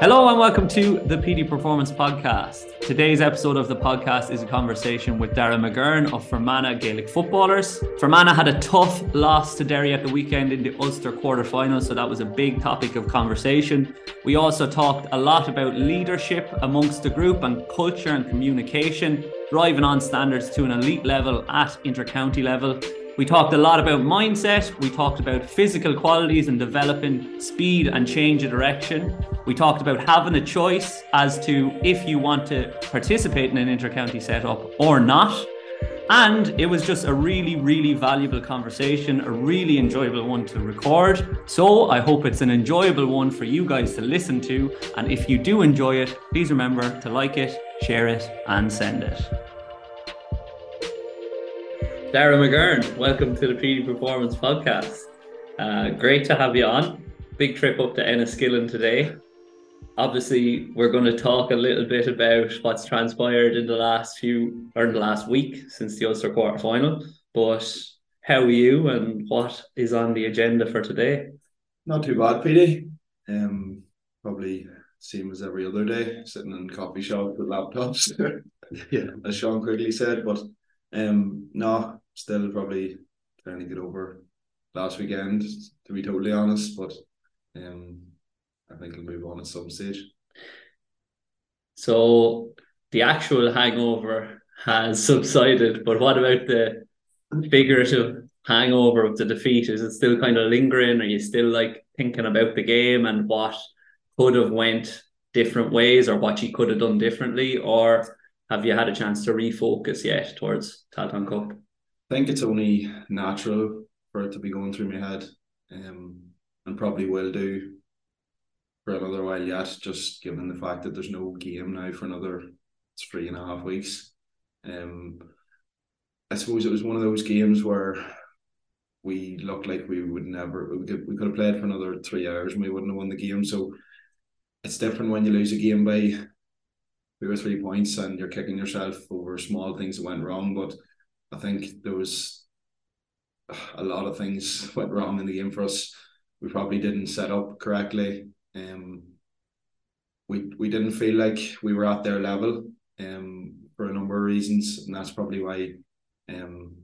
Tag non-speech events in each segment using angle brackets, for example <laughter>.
Hello and welcome to the Petey Performance Podcast. Today's episode of the podcast is a conversation with Darragh McGurn of Fermanagh Gaelic footballers. Fermanagh had a tough loss to Derry at the weekend in the Ulster quarter final, so that was a big topic of conversation. We also talked a lot about leadership amongst the group and culture and communication, driving on standards to an elite level at intercounty level. We talked a lot about mindset. We talked about physical qualities and developing speed and change of direction. We talked about having a choice as to if you want to participate in an intercounty setup or not. And it was just a really, really valuable conversation, a really enjoyable one to record. So I hope it's an enjoyable one for you guys to listen to. And if you do enjoy it, please remember to like it, share it, and send it. Darragh McGurn, welcome to the Petey Performance Podcast. Uh, great to have you on. Big trip up to Enniskillen today. Obviously, we're going to talk a little bit about what's transpired in the last few or in the last week since the Ulster quarter final. But how are you and what is on the agenda for today? Not too bad, Petey. Um, probably same as every other day, sitting in coffee shop with laptops. <laughs> yeah, as Sean Quigley said, but um, no, still probably trying to get over last weekend, to be totally honest. But um, I think we'll move on at some stage. So the actual hangover has <laughs> subsided, but what about the figurative hangover of the defeat? Is it still kind of lingering? Are you still like thinking about the game and what could have went different ways or what you could have done differently? Or have you had a chance to refocus yet towards Tailteann Cup? I think it's only natural for it to be going through my head, um, and probably will do for another while yet. Just given the fact that there's no game now for another three and a half weeks. Um, I suppose it was one of those games where we looked like we would never we could, we could have played for another three hours and we wouldn't have won the game. So it's different when you lose a game by two or three points and you're kicking yourself over small things that went wrong. But I think there was a lot of things <laughs> went wrong in the game for us. We probably didn't set up correctly. Um, we we didn't feel like we were at their level. Um, for a number of reasons, and that's probably why. Um,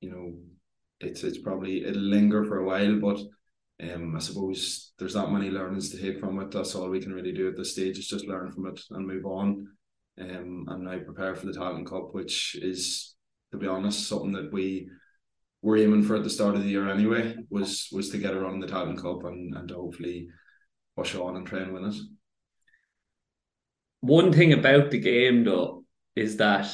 you know, it's it's probably it'll linger for a while, but um, I suppose there's that many learnings to take from it. That's all we can really do at this stage is just learn from it and move on. Um, and now prepare for the Tailteann Cup, which is, to be honest, something that we were aiming for at the start of the year anyway. Was was to get a run in the Tailteann Cup and and to hopefully push on and try and win it. One thing about the game though is that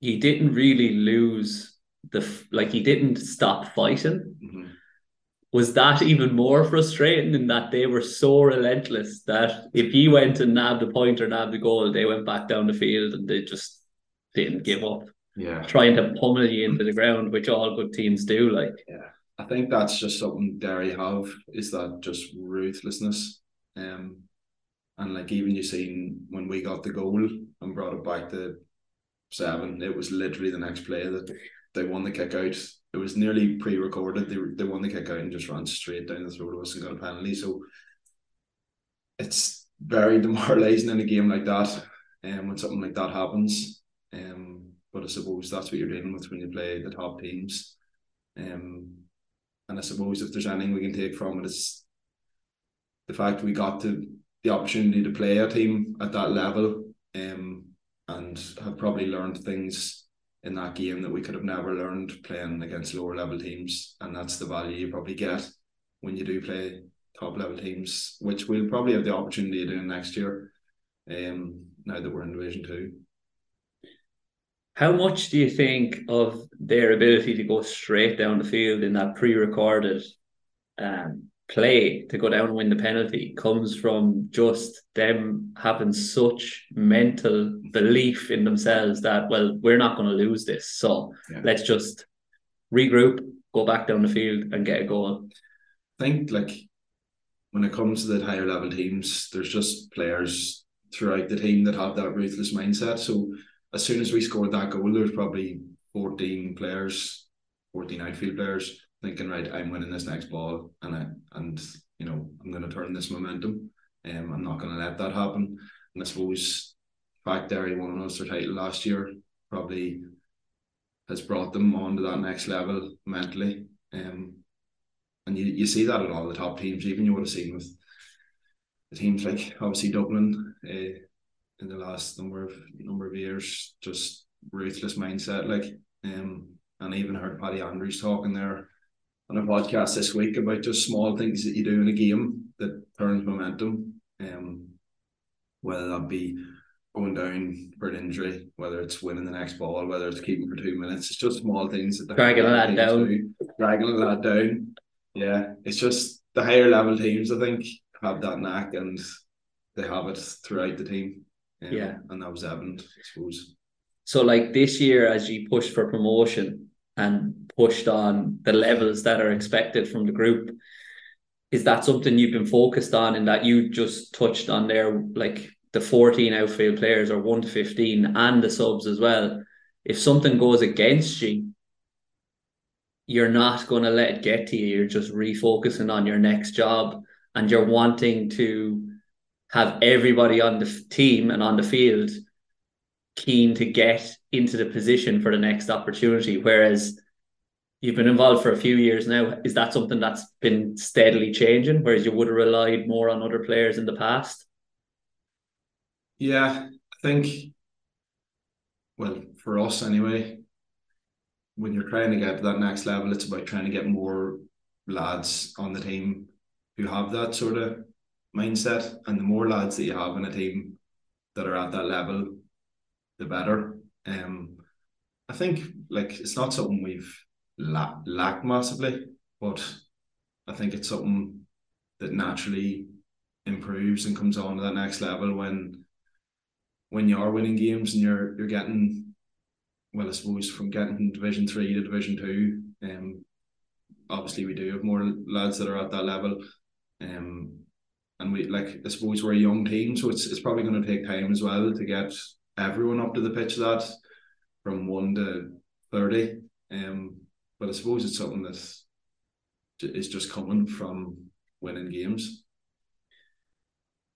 he didn't really lose the like he didn't stop fighting. Mm-hmm was that even more frustrating in that they were so relentless that if he went and nabbed a point or nabbed a goal, they went back down the field and they just didn't give up. Yeah. Trying to pummel you into the ground, which all good teams do. Like Yeah. I think that's just something Derry have is that just ruthlessness. Um and like even you seen when we got the goal and brought it back to seven, it was literally the next play that they won the kick out it was nearly pre-recorded. They they won the kick out and just ran straight down the throat of us and got a penalty. So it's very <laughs> demoralising in a game like that, and um, when something like that happens. Um, but I suppose that's what you're dealing with when you play the top teams. Um, and I suppose if there's anything we can take from it, it's the fact we got to the opportunity to play a team at that level, um, and have probably learned things in that game that we could have never learned playing against lower level teams, and that's the value you probably get when you do play top level teams, which we'll probably have the opportunity of doing next year. Um, now that we're in Division Two. How much do you think of their ability to go straight down the field in that pre-recorded um, play to go down and win the penalty comes from just them having such mental belief in themselves that well we're not going to lose this. So yeah. let's just regroup go back down the field and get a goal. I think like when it comes to the higher level teams there's just players throughout the team that have that ruthless mindset. So as soon as we scored that goal there's probably 14 players 14 outfield players thinking, right, I'm winning this next ball, and I and you know I'm going to turn this momentum. Um, I'm not going to let that happen. And I suppose the fact Derry won an Ulster title last year probably has brought them on to that next level mentally. Um, and you, you see that in all the top teams, even you would have seen with the teams like obviously Dublin uh, in the last number of number of years, just ruthless mindset. Like, um, and even heard Paddy Andrews talking there on a podcast this week about just small things that you do in a game that turns momentum. Um, whether that be going down for an injury, whether it's winning the next ball, whether it's keeping for two minutes. It's just small things that dragging a lad down, do, dragging a lad down. Yeah, it's just the higher level teams. I think have that knack and they have it throughout the team. Um, yeah, and that was evident, I suppose. So, like this year, as you push for promotion and pushed on the levels that are expected from the group, is that something you've been focused on and that you just touched on there, like the 14 outfield players or 1 to 15 and the subs as well? If something goes against you, you're not going to let it get to you. You're just refocusing on your next job and you're wanting to have everybody on the team and on the field keen to get into the position for the next opportunity. Whereas you've been involved for a few years now. Is that something that's been steadily changing, whereas you would have relied more on other players in the past? Yeah, I think, well, for us anyway, when you're trying to get to that next level, it's about trying to get more lads on the team who have that sort of mindset. And the more lads that you have in a team that are at that level, the better. Um, I think like it's not something we've la- lacked massively, but I think it's something that naturally improves and comes on to that next level when when you are winning games and you're you're getting well, I suppose from getting Division Three to Division Two, um, obviously we do have more lads that are at that level, um, and we like I suppose we're a young team, so it's it's probably going to take time as well to get everyone up to the pitch of that from one to thirty. Um, but I suppose it's something that is just coming from winning games.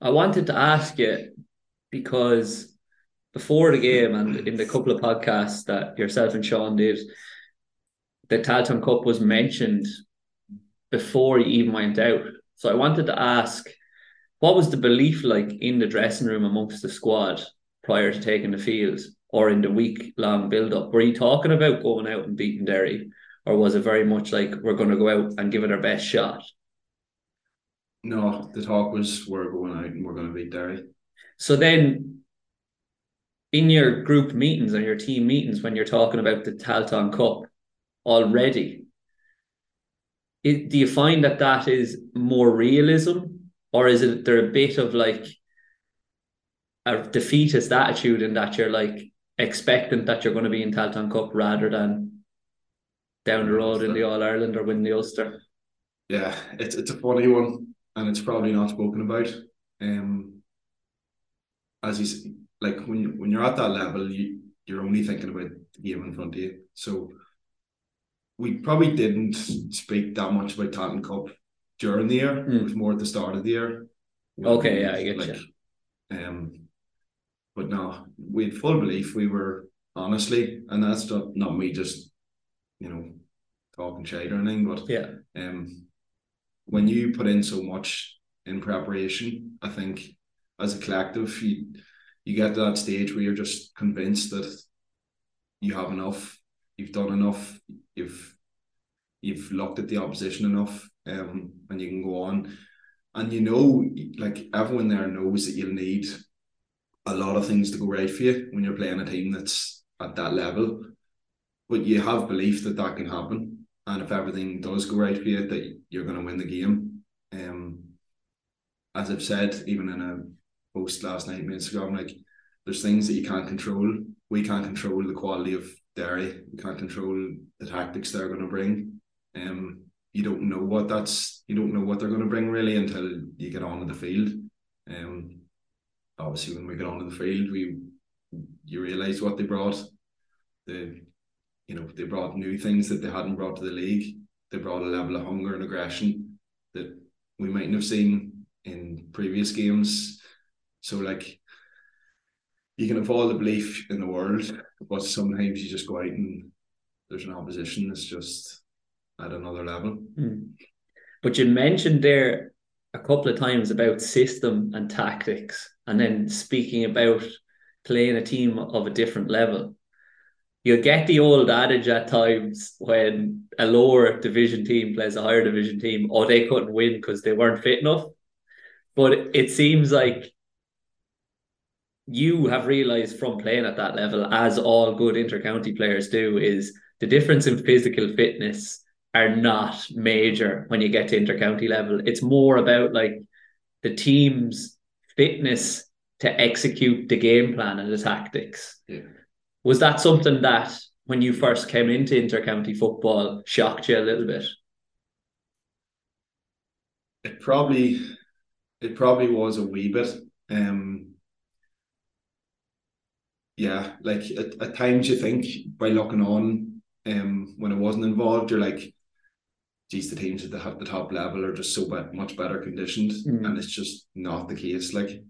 I wanted to ask you because before the game and in the couple of podcasts that yourself and Sean did, the Tailteann Cup was mentioned before he even went out. So I wanted to ask, what was the belief like in the dressing room amongst the squad prior to taking the field or in the week long build up? Were you talking about going out and beating Derry? Or was it very much like we're going to go out and give it our best shot? No, the talk was we're going out and we're going to beat Derry. So then in your group meetings and your team meetings when you're talking about the Tailteann Cup already, it, do you find that that is more realism, or is it there a bit of like a defeatist attitude in that you're like expectant that you're going to be in Tailteann Cup rather than down the road in the All Ireland or win the Ulster? Yeah, it's it's a funny one, and it's probably not spoken about. Um, as you like when you, when you're at that level, you you're only thinking about the game in front of you. So we probably didn't speak that much about Tailteann Cup during the year. Mm. It was more at the start of the year. Okay, yeah, I get like, you. Um, but no, we had full belief. We were honestly, and that's not, not me just, you know, talking shade or anything. But yeah, um, when you put in so much in preparation, I think as a collective, you you get to that stage where you're just convinced that you have enough, you've done enough, you've you've looked at the opposition enough, um, and you can go on. And you know, like everyone there knows that you'll need a lot of things to go right for you when you're playing a team that's at that level. But you have belief that that can happen, and if everything does go right for you, that you're going to win the game. Um, as I've said, even in a post last night on Instagram, like there's things that you can't control. We can't control the quality of Derry. We can't control the tactics they're going to bring. Um, you don't know what that's you don't know what they're going to bring really until you get onto the field. Um, obviously when we get onto the field, we you realise what they brought. The you know they brought new things that they hadn't brought to the league. They brought a level of hunger and aggression that we mightn't have seen in previous games. So like you can have all the belief in the world, but sometimes you just go out and there's an opposition that's just at another level. Mm. But you mentioned there a couple of times about system and tactics, and then speaking about playing a team of a different level. You'll get the old adage at times when a lower division team plays a higher division team, or oh, they couldn't win because they weren't fit enough. But it seems like you have realized from playing at that level, as all good intercounty players do, is the difference in physical fitness are not major when you get to intercounty level. It's more about like the team's fitness to execute the game plan and the tactics. Yeah. Was that something that when you first came into intercounty football shocked you a little bit? It probably it probably was a wee bit. Um yeah, like at, at times you think by looking on um when I wasn't involved, you're like, geez, the teams at the, the top level are just so much better conditioned, mm. and it's just not the case. Like,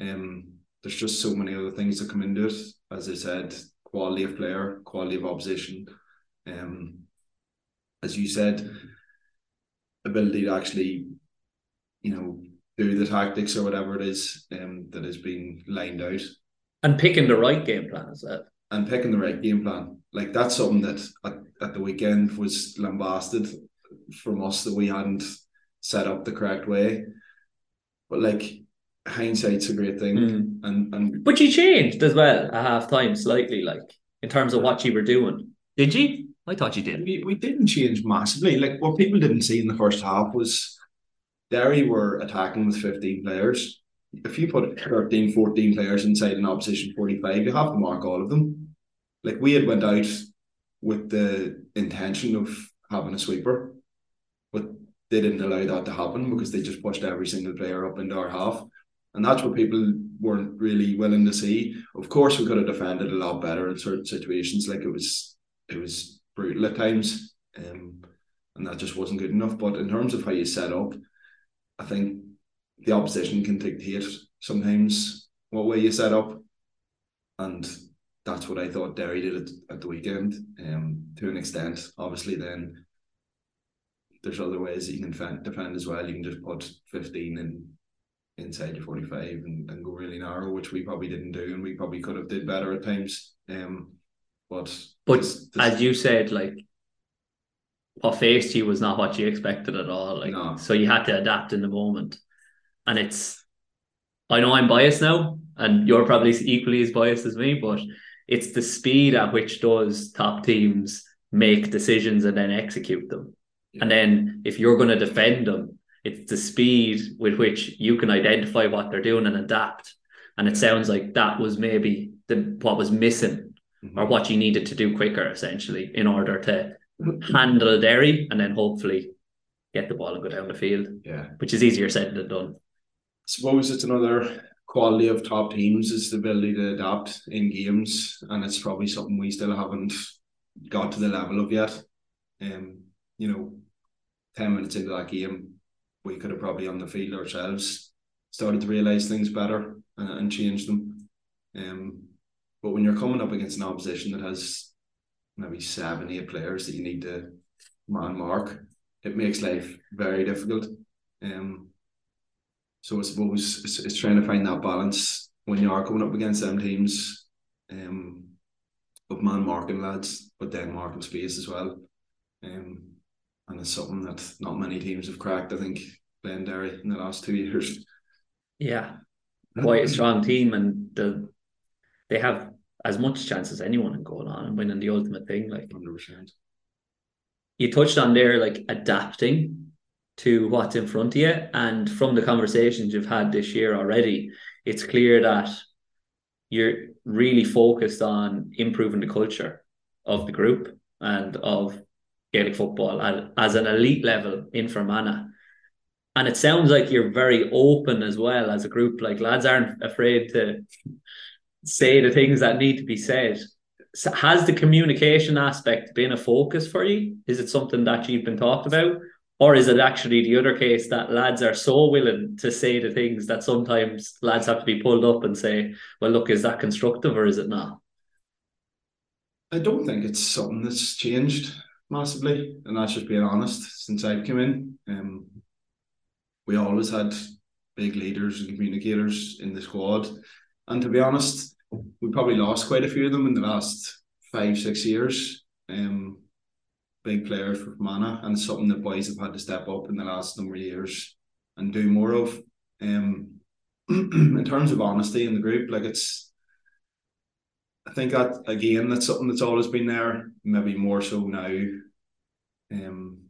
um, there's just so many other things that come into it. As I said, quality of player, quality of opposition, um, as you said, ability to actually, you know, do the tactics or whatever it is um, has been lined out. And picking the right game plan, is that? And picking the right game plan. Like that's something that at, at the weekend was lambasted from us that we hadn't set up the correct way. But like hindsight's a great thing. Mm. And and But you changed as well at half time slightly, like in terms of what you were doing. Did you? I thought you did. We, we didn't change massively. Like what people didn't see in the first half was Derry were attacking with 15 players. If you put 13, 14 players inside an opposition 45, you have to mark all of them. Like we had went out with the intention of having a sweeper but they didn't allow that to happen because they just pushed every single player up into our half. And that's what people weren't really willing to see. Of course, we could have defended a lot better in certain situations. Like it was, it was brutal at times, um, and that just wasn't good enough. But in terms of how you set up, I think the opposition can dictate sometimes what way you set up, and that's what I thought Derry did at, at the weekend. Um, to an extent, obviously, then there's other ways that you can defend, defend as well. You can just put 15 in inside your 45 and, and go really narrow, which we probably didn't do, and we probably could have did better at times. Um, but but this, this, as you said, like what faced you was not what you expected at all. Like no. so, you had to adapt in the moment, and it's. I know I'm biased now, and you're probably equally as biased as me, but it's the speed at which those top teams make decisions and then execute them. And then if you're going to defend them, it's the speed with which you can identify what they're doing and adapt. And it sounds like that was maybe the what was missing mm-hmm. or what you needed to do quicker, essentially, in order to handle Derry and then hopefully get the ball and go down the field. Yeah. Which is easier said than done. I suppose it's another quality of top teams is the ability to adapt in games. And it's probably something we still haven't got to the level of yet. Um, you know, 10 minutes into that game, we could have probably on the field ourselves started to realise things better and, and change them. Um, but when you're coming up against an opposition that has maybe seven, eight players that you need to man mark, it makes life very difficult. Um, so I suppose it's, it's trying to find that balance when you are coming up against them teams um, of man marking lads, but then marking space as well. Um, and it's something that not many teams have cracked. I think Derry in the last two years. Yeah, quite a strong team, and the they have as much chance as anyone in going on and winning the ultimate thing. Like, 100%. you touched on there, like adapting to what's in front of you, and from the conversations you've had this year already, it's clear that you're really focused on improving the culture of the group and of Gaelic football at, as an elite level in Fermanagh. And it sounds like you're very open as well as a group. Like lads aren't afraid to say the things that need to be said. So has the communication aspect been a focus for you? Is it something that you've been talked about? Or is it actually the other case that lads are so willing to say the things that sometimes lads have to be pulled up and say, well, look, is that constructive or is it not? I don't think it's something that's changed massively, and that's just being honest. Since I've come in, um, we always had big leaders and communicators in the squad, and to be honest, we probably lost quite a few of them in the last five, six years. Um, big players for Mana, and something that boys have had to step up in the last number of years and do more of. Um, <clears throat> in terms of honesty in the group, like it's, I think that again, that's something that's always been there. Maybe more so now. Um,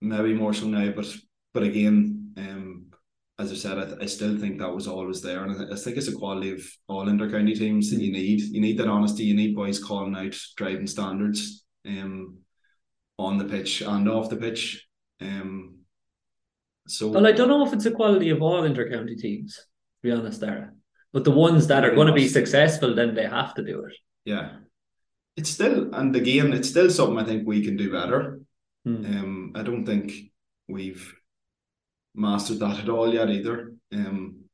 maybe more so now, but but again, um, as I said, I, I still think that was always there, and I, I think it's a quality of all intercounty teams that you need. You need that honesty. You need boys calling out driving standards, um, on the pitch and off the pitch. Um, so well, I don't know if it's a quality of all intercounty teams. To be honest, there, but the ones that are going to be successful, then they have to do it. Yeah, it's still, and again, it's still something I think we can do better. Hmm. Um, I don't think we've mastered that at all yet either. Um,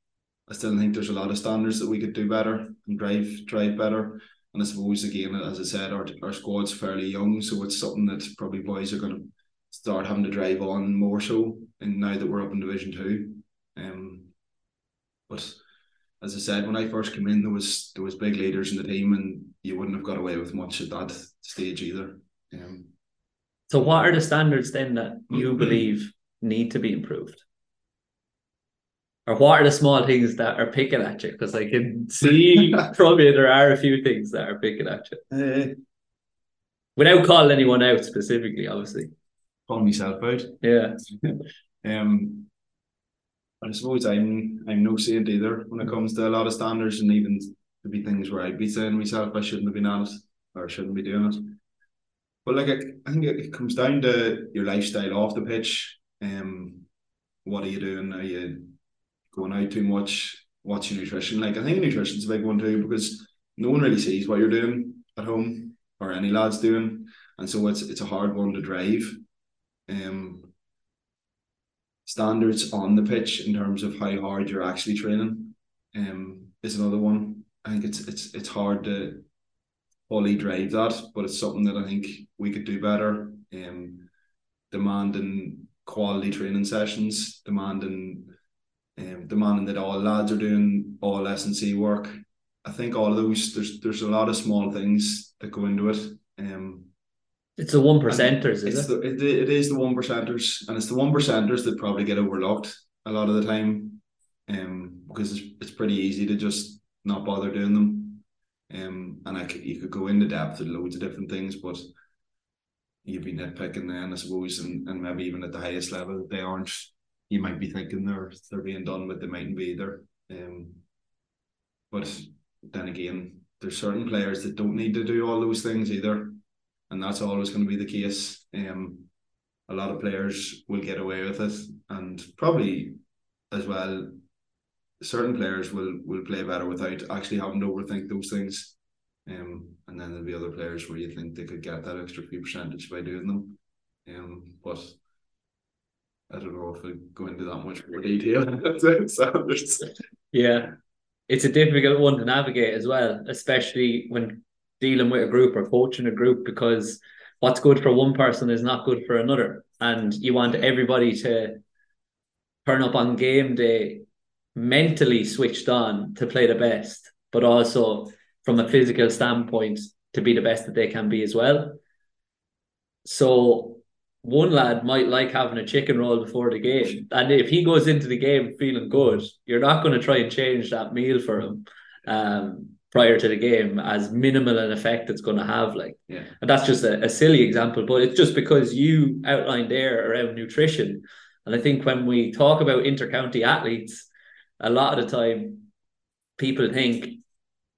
I still think there's a lot of standards that we could do better and drive drive better. And I suppose again, as I said, our our squad's fairly young, so it's something that probably boys are going to start having to drive on more so. And now that we're up in Division Two, um, but as I said, when I first came in, there was there was big leaders in the team, and you wouldn't have got away with much at that stage either. Um, so, what are the standards then that you <clears throat> believe need to be improved? Or what are the small things that are picking at you? Because I can see <laughs> from you there are a few things that are picking at you. uh, Without calling anyone out specifically, obviously. call myself out. Yeah. <laughs> Um, I suppose I'm I'm no saint either when it comes to a lot of standards, and even to be things where I'd be saying myself I shouldn't have been at it or shouldn't be doing it. But like I, I think it comes down to your lifestyle off the pitch. Um, what are you doing? Are you going out too much? What's your nutrition like? I think nutrition's a big one too because no one really sees what you're doing at home or any lads doing, and so it's it's a hard one to drive. Um, standards on the pitch in terms of how hard you're actually training um, is another one. I think it's it's it's hard to fully drive that, but it's something that I think we could do better. Um, demanding quality training sessions, demanding um, demanding that all lads are doing all S and C work. I think all of those there's there's a lot of small things that go into it. Um, It's the one percenters, is it? the, it, it is the one percenters, and it's the one percenters that probably get overlooked a lot of the time, um, because it's, it's pretty easy to just not bother doing them, um, and I could, you could go into depth with loads of different things, but you'd be nitpicking then, I suppose, and, and maybe even at the highest level they aren't. You might be thinking they're they're being done, but they mightn't be either. Um, but then again, there's certain players that don't need to do all those things either and that's always going to be the case. Um, a lot of players will get away with it, and probably as well, certain players will will play better without actually having to overthink those things. Um, and then there'll be other players where you think they could get that extra few percentage by doing them. Um, but I don't know if I go into that much more detail. <laughs> Yeah. It's a difficult one to navigate as well, especially when dealing with a group or coaching a group because what's good for one person is not good for another. And you want everybody to turn up on game day mentally switched on to play the best, but also from a physical standpoint to be the best that they can be as well. So one lad might like having a chicken roll before the game. And if he goes into the game feeling good, you're not going to try and change that meal for him. Um, prior to the game as minimal an effect it's going to have like. Yeah. And that's just a, a silly example but it's just because you outlined there around nutrition. And i think when we talk about intercounty athletes a lot of the time people think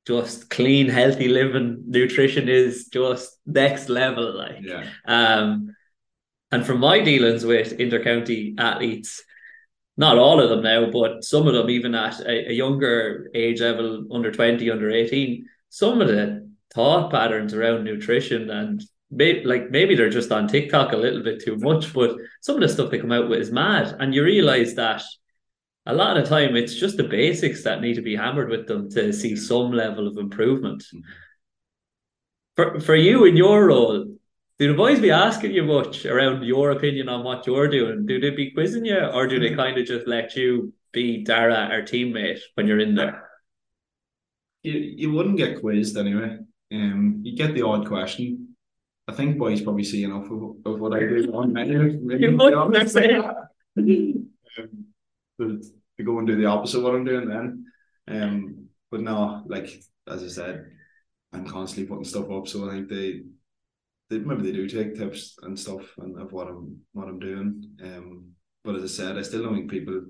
just clean healthy living nutrition is just next level like. Yeah. Um and from my dealings with intercounty athletes not all of them now, but some of them, even at a, a, younger age level, under 20, under 18, some of the thought patterns around nutrition and maybe like maybe they're just on TikTok a little bit too much, but some of the stuff they come out with is mad. And you realize that a lot of the time it's just the basics that need to be hammered with them to see some level of improvement. Mm-hmm. For for you in your role, do the boys be asking you much around your opinion on what you're doing? Do they be quizzing you, or do they kind of just let you be Darragh, our teammate, when you're in there? You you wouldn't get quizzed anyway. Um, you get the odd question, I think boys probably see enough of, of what I do <laughs> on menu. You must <laughs> say um, to go and do the opposite of what I'm doing then. Um, but no, like as I said, I'm constantly putting stuff up, so I think they, they maybe they do take tips and stuff and of what I'm what I'm doing. Um, but as I said, I still don't think people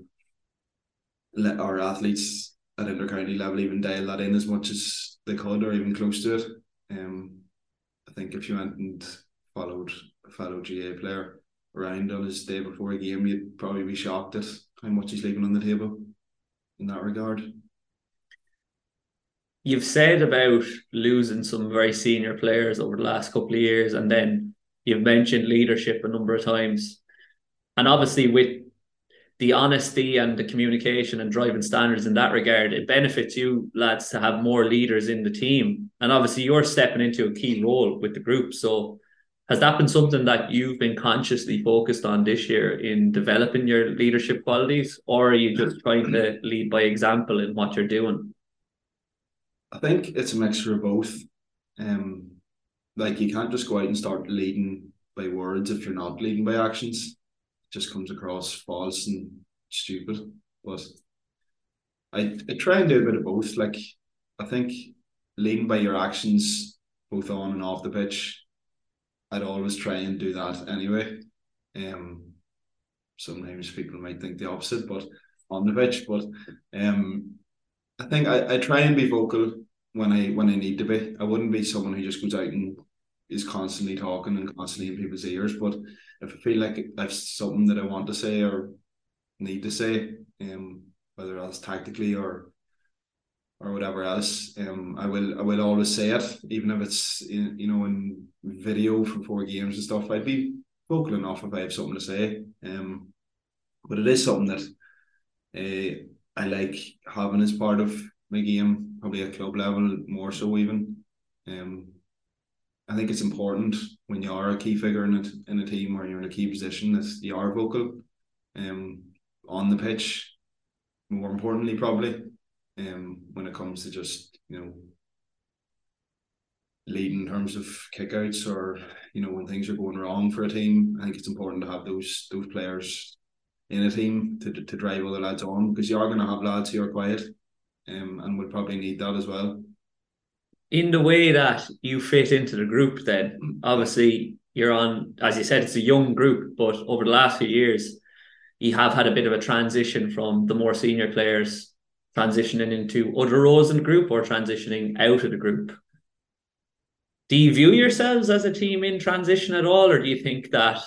let our athletes at intercounty level even dial that in as much as they could or even close to it. Um, I think if you went and followed a fellow GA player around on his day before a game, you'd probably be shocked at how much he's leaving on the table in that regard. You've said about losing some very senior players over the last couple of years, and then you've mentioned leadership a number of times. And obviously, with the honesty and the communication and driving standards in that regard, it benefits you lads to have more leaders in the team. And obviously, you're stepping into a key role with the group. So, has that been something that you've been consciously focused on this year in developing your leadership qualities, or are you just trying to lead by example in what you're doing? I think it's a mixture of both. Um, like you can't just go out and start leading by words if you're not leading by actions just comes across false and stupid. But I, I try and do a bit of both. Like I think leading by your actions, both on and off the pitch, I'd always try and do that anyway. Um, sometimes people might think the opposite, but on the pitch. But um, I think I, I try and be vocal when I when I need to be. I wouldn't be someone who just goes out and is constantly talking and constantly in people's ears. But if I feel like I've something that I want to say or need to say, um, whether that's tactically or or whatever else, um, I will I will always say it, even if it's in, you know in video for four games and stuff. I'd be vocal enough if I have something to say. Um, but it is something that uh, I like having as part of my game, probably at club level more so even. Um, I think it's important when you are a key figure in a, in a team or you're in a key position that you are vocal um, on the pitch. More importantly, probably um, when it comes to just you know leading in terms of kickouts or you know when things are going wrong for a team. I think it's important to have those those players in a team to to drive other lads on because you are going to have lads who are quiet, um, and will probably need that as well in the way that you fit into the group, then obviously you're on, as you said, it's a young group, but over the last few years, you have had a bit of a transition from the more senior players transitioning into other roles in the group or transitioning out of the group. Do you view yourselves as a team in transition at all, or do you think that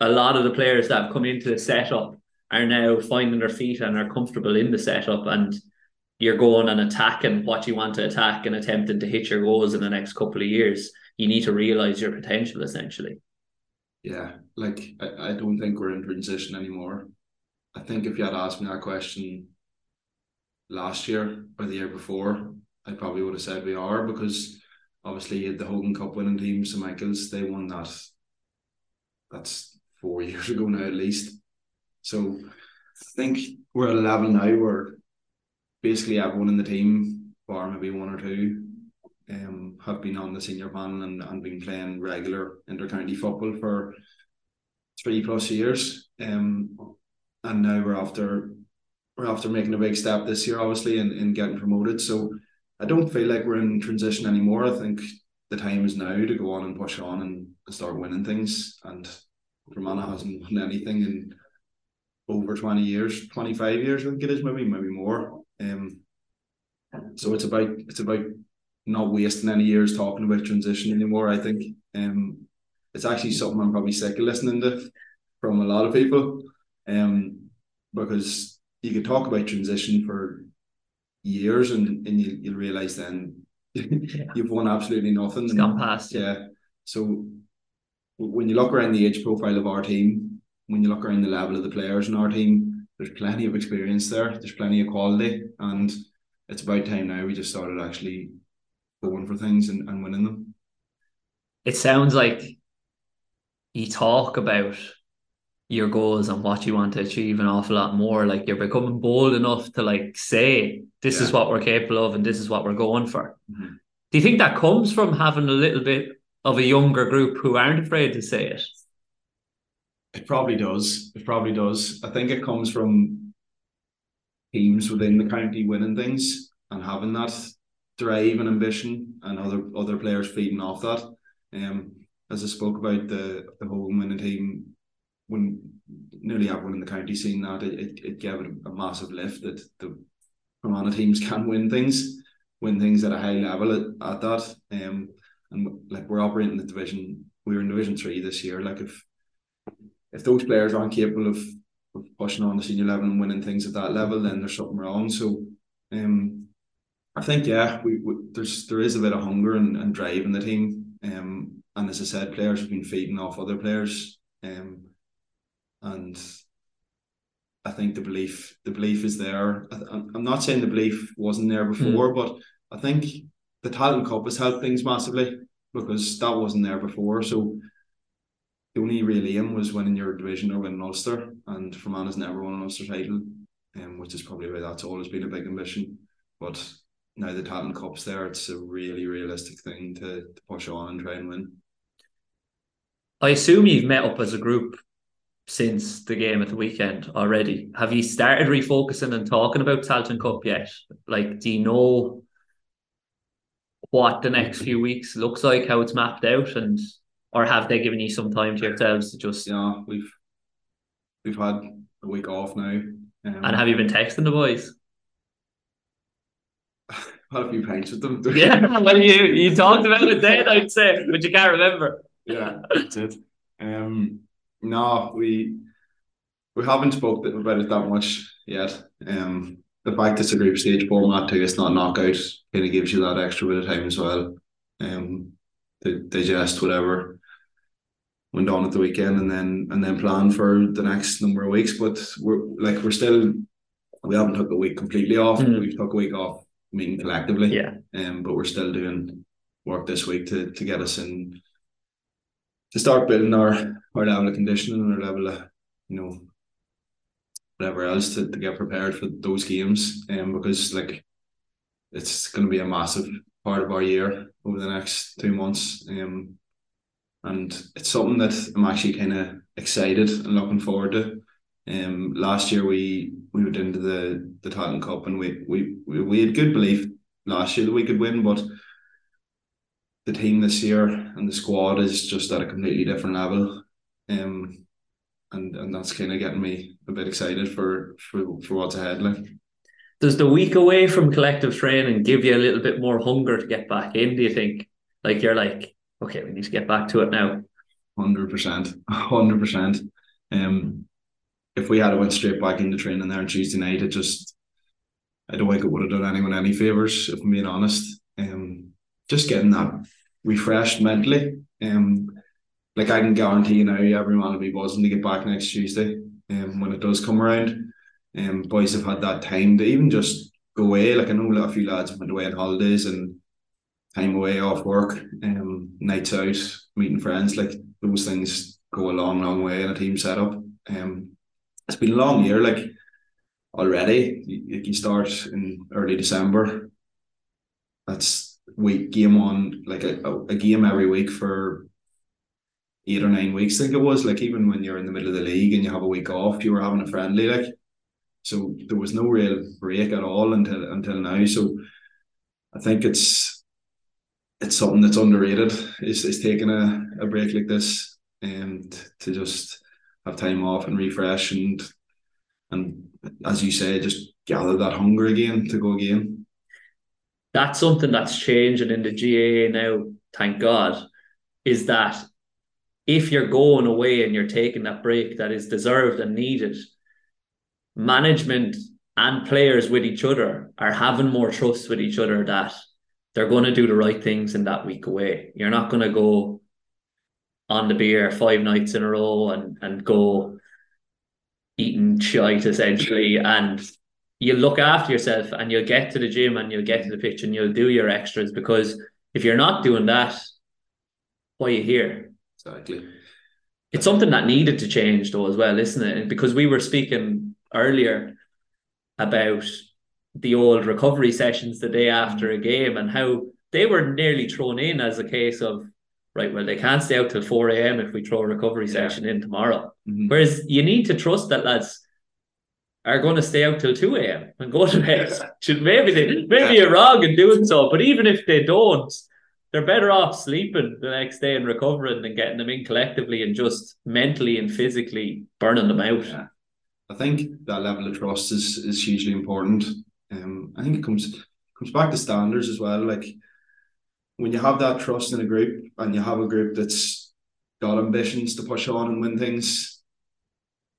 a lot of the players that have come into the setup are now finding their feet and are comfortable in the setup and you're going and attacking what you want to attack and attempting to hit your goals in the next couple of years, you need to realize your potential essentially. Yeah, like I, I don't think we're in transition anymore. I think if you had asked me that question last year or the year before, I probably would have said we are because obviously you had the Hogan Cup winning team, St Michael's, they won that. That's four years ago now at least. So I think we're at a level now where basically everyone in the team, bar maybe one or two, um, have been on the senior panel and, and been playing regular intercounty football for three plus years. Um, and now we're after we're after making a big step this year, obviously, in, in getting promoted. So I don't feel like we're in transition anymore. I think the time is now to go on and push on and, and start winning things. And Fermanagh hasn't won anything in over 20 years, 25 years, I think it is, maybe, maybe more. Um, so it's about it's about not wasting any years talking about transition anymore. I think um, it's actually something I'm probably sick of listening to from a lot of people, um, because you could talk about transition for years and and you you'll realize then <laughs> you've won absolutely nothing. It's gone past. Yeah. So when you look around the age profile of our team, when you look around the level of the players in our team, there's plenty of experience there. There's plenty of quality, and it's about time now we just started actually going for things and, and winning them. It sounds like you talk about your goals and what you want to achieve an awful lot more. Like you're becoming bold enough to like say this yeah. is what we're capable of and this is what we're going for. Mm-hmm. Do you think that comes from having a little bit of a younger group who aren't afraid to say it? It probably does. It probably does. I think it comes from teams within the county winning things and having that drive and ambition, and other other players feeding off that. Um, as I spoke about the the Hogan winning team, when nearly everyone in the county seen that, it, it, it gave it a, massive lift that the Fermanagh teams can win things, win things at a high level at, at that. Um, and like we're operating the division, we were in Division Three this year. Like if if those players aren't capable of, of pushing on the senior level and winning things at that level, then there's something wrong. So, um, I think yeah, we, we there's there is a bit of hunger and, and drive in the team. Um, and as I said, players have been feeding off other players. Um, and I think the belief the belief is there. I, I'm not saying the belief wasn't there before, mm. but I think the Tailteann Cup has helped things massively because that wasn't there before. So the only real aim was winning your division or winning Ulster, and Fermanagh's never won an Ulster title, um, which is probably why that's always been a big ambition. But now the Tailteann Cup's there, it's a really realistic thing to, to push on and try and win. I assume you've met up as a group since the game at the weekend already. Have you started refocusing and talking about Tailteann Cup yet? Like, do you know what the next few weeks looks like, how it's mapped out, and or have they given you some time to yourselves to just? Yeah, we've we've had a week off now. Um, and have you been texting the boys? <laughs> had a few pints with them. <laughs> yeah, well, you you talked about it then, I'd say, but you can't remember. Yeah, that's it. Um, no, we we haven't spoken about it that much yet. Um, the fact it's a group stage format too, it's not knockout, kind of gives you that extra bit of time as well. Um, to digest whatever went on at the weekend, and then and then plan for the next number of weeks. But we're like we're still we haven't took a week completely off. Mm. We took a week off meeting collectively. Yeah. Um, but we're still doing work this week to to get us in to start building our our level of conditioning and our level of you know whatever else to, to get prepared for those games. Um, because like it's going to be a massive part of our year over the next two months. Um, and it's something that I'm actually kind of excited and looking forward to. Um, last year we we went into the the Tailteann Cup and we, we we we had good belief last year that we could win, but the team this year and the squad is just at a completely different level. Um, and and that's kind of getting me a bit excited for for for what's ahead. Like, does the week away from collective training give you a little bit more hunger to get back in? Do you think? Like you're like, okay, we need to get back to it now. Hundred percent, hundred percent. Um, if we had went straight back into training there on Tuesday night, it just, I don't think it would have done anyone any favors. If I'm being honest, um, just getting that refreshed mentally. Um, like I can guarantee you now, everyone will be buzzing to get back next Tuesday. Um, when it does come around, um, boys have had that time to even just go away. Like I know a lot of few lads have went away on holidays and time away off work, um, nights out, meeting friends. Like those things go a long, long way in a team setup. Um, it's been a long year. Like already, you, you start in early December. That's week game on like a, a game every week for eight or nine weeks. I think it was like even when you're in the middle of the league and you have a week off, you were having a friendly like. So there was no real break at all until until now. So I think it's it's something that's underrated. Is is taking a, a break like this um, and to just have time off and refresh and and as you say, just gather that hunger again to go again. That's something that's changing in the GAA now, thank God, is that if you're going away and you're taking that break that is deserved and needed, management and players with each other are having more trust with each other that they're going to do the right things in that week away. You're not going to go on the beer five nights in a row and and go eating shite essentially and you look after yourself and you'll get to the gym and you'll get to the pitch and you'll do your extras because if you're not doing that, why are you here? Exactly. It's something that needed to change though as well, isn't it? Because we were speaking earlier about the old recovery sessions the day after a game and how they were nearly thrown in as a case of right, well, they can't stay out till 4 a.m. if we throw a recovery yeah. session in tomorrow. Mm-hmm. Whereas you need to trust that lads are going to stay out till 2 a.m. and go to bed. <laughs> maybe they maybe you're wrong in doing so, but even if they don't, they're better off sleeping the next day and recovering than getting them in collectively and just mentally and physically burning them out. Yeah. I think that level of trust is is hugely important. Um, I think it comes comes back to standards as well. Like when you have that trust in a group and you have a group that's got ambitions to push on and win things,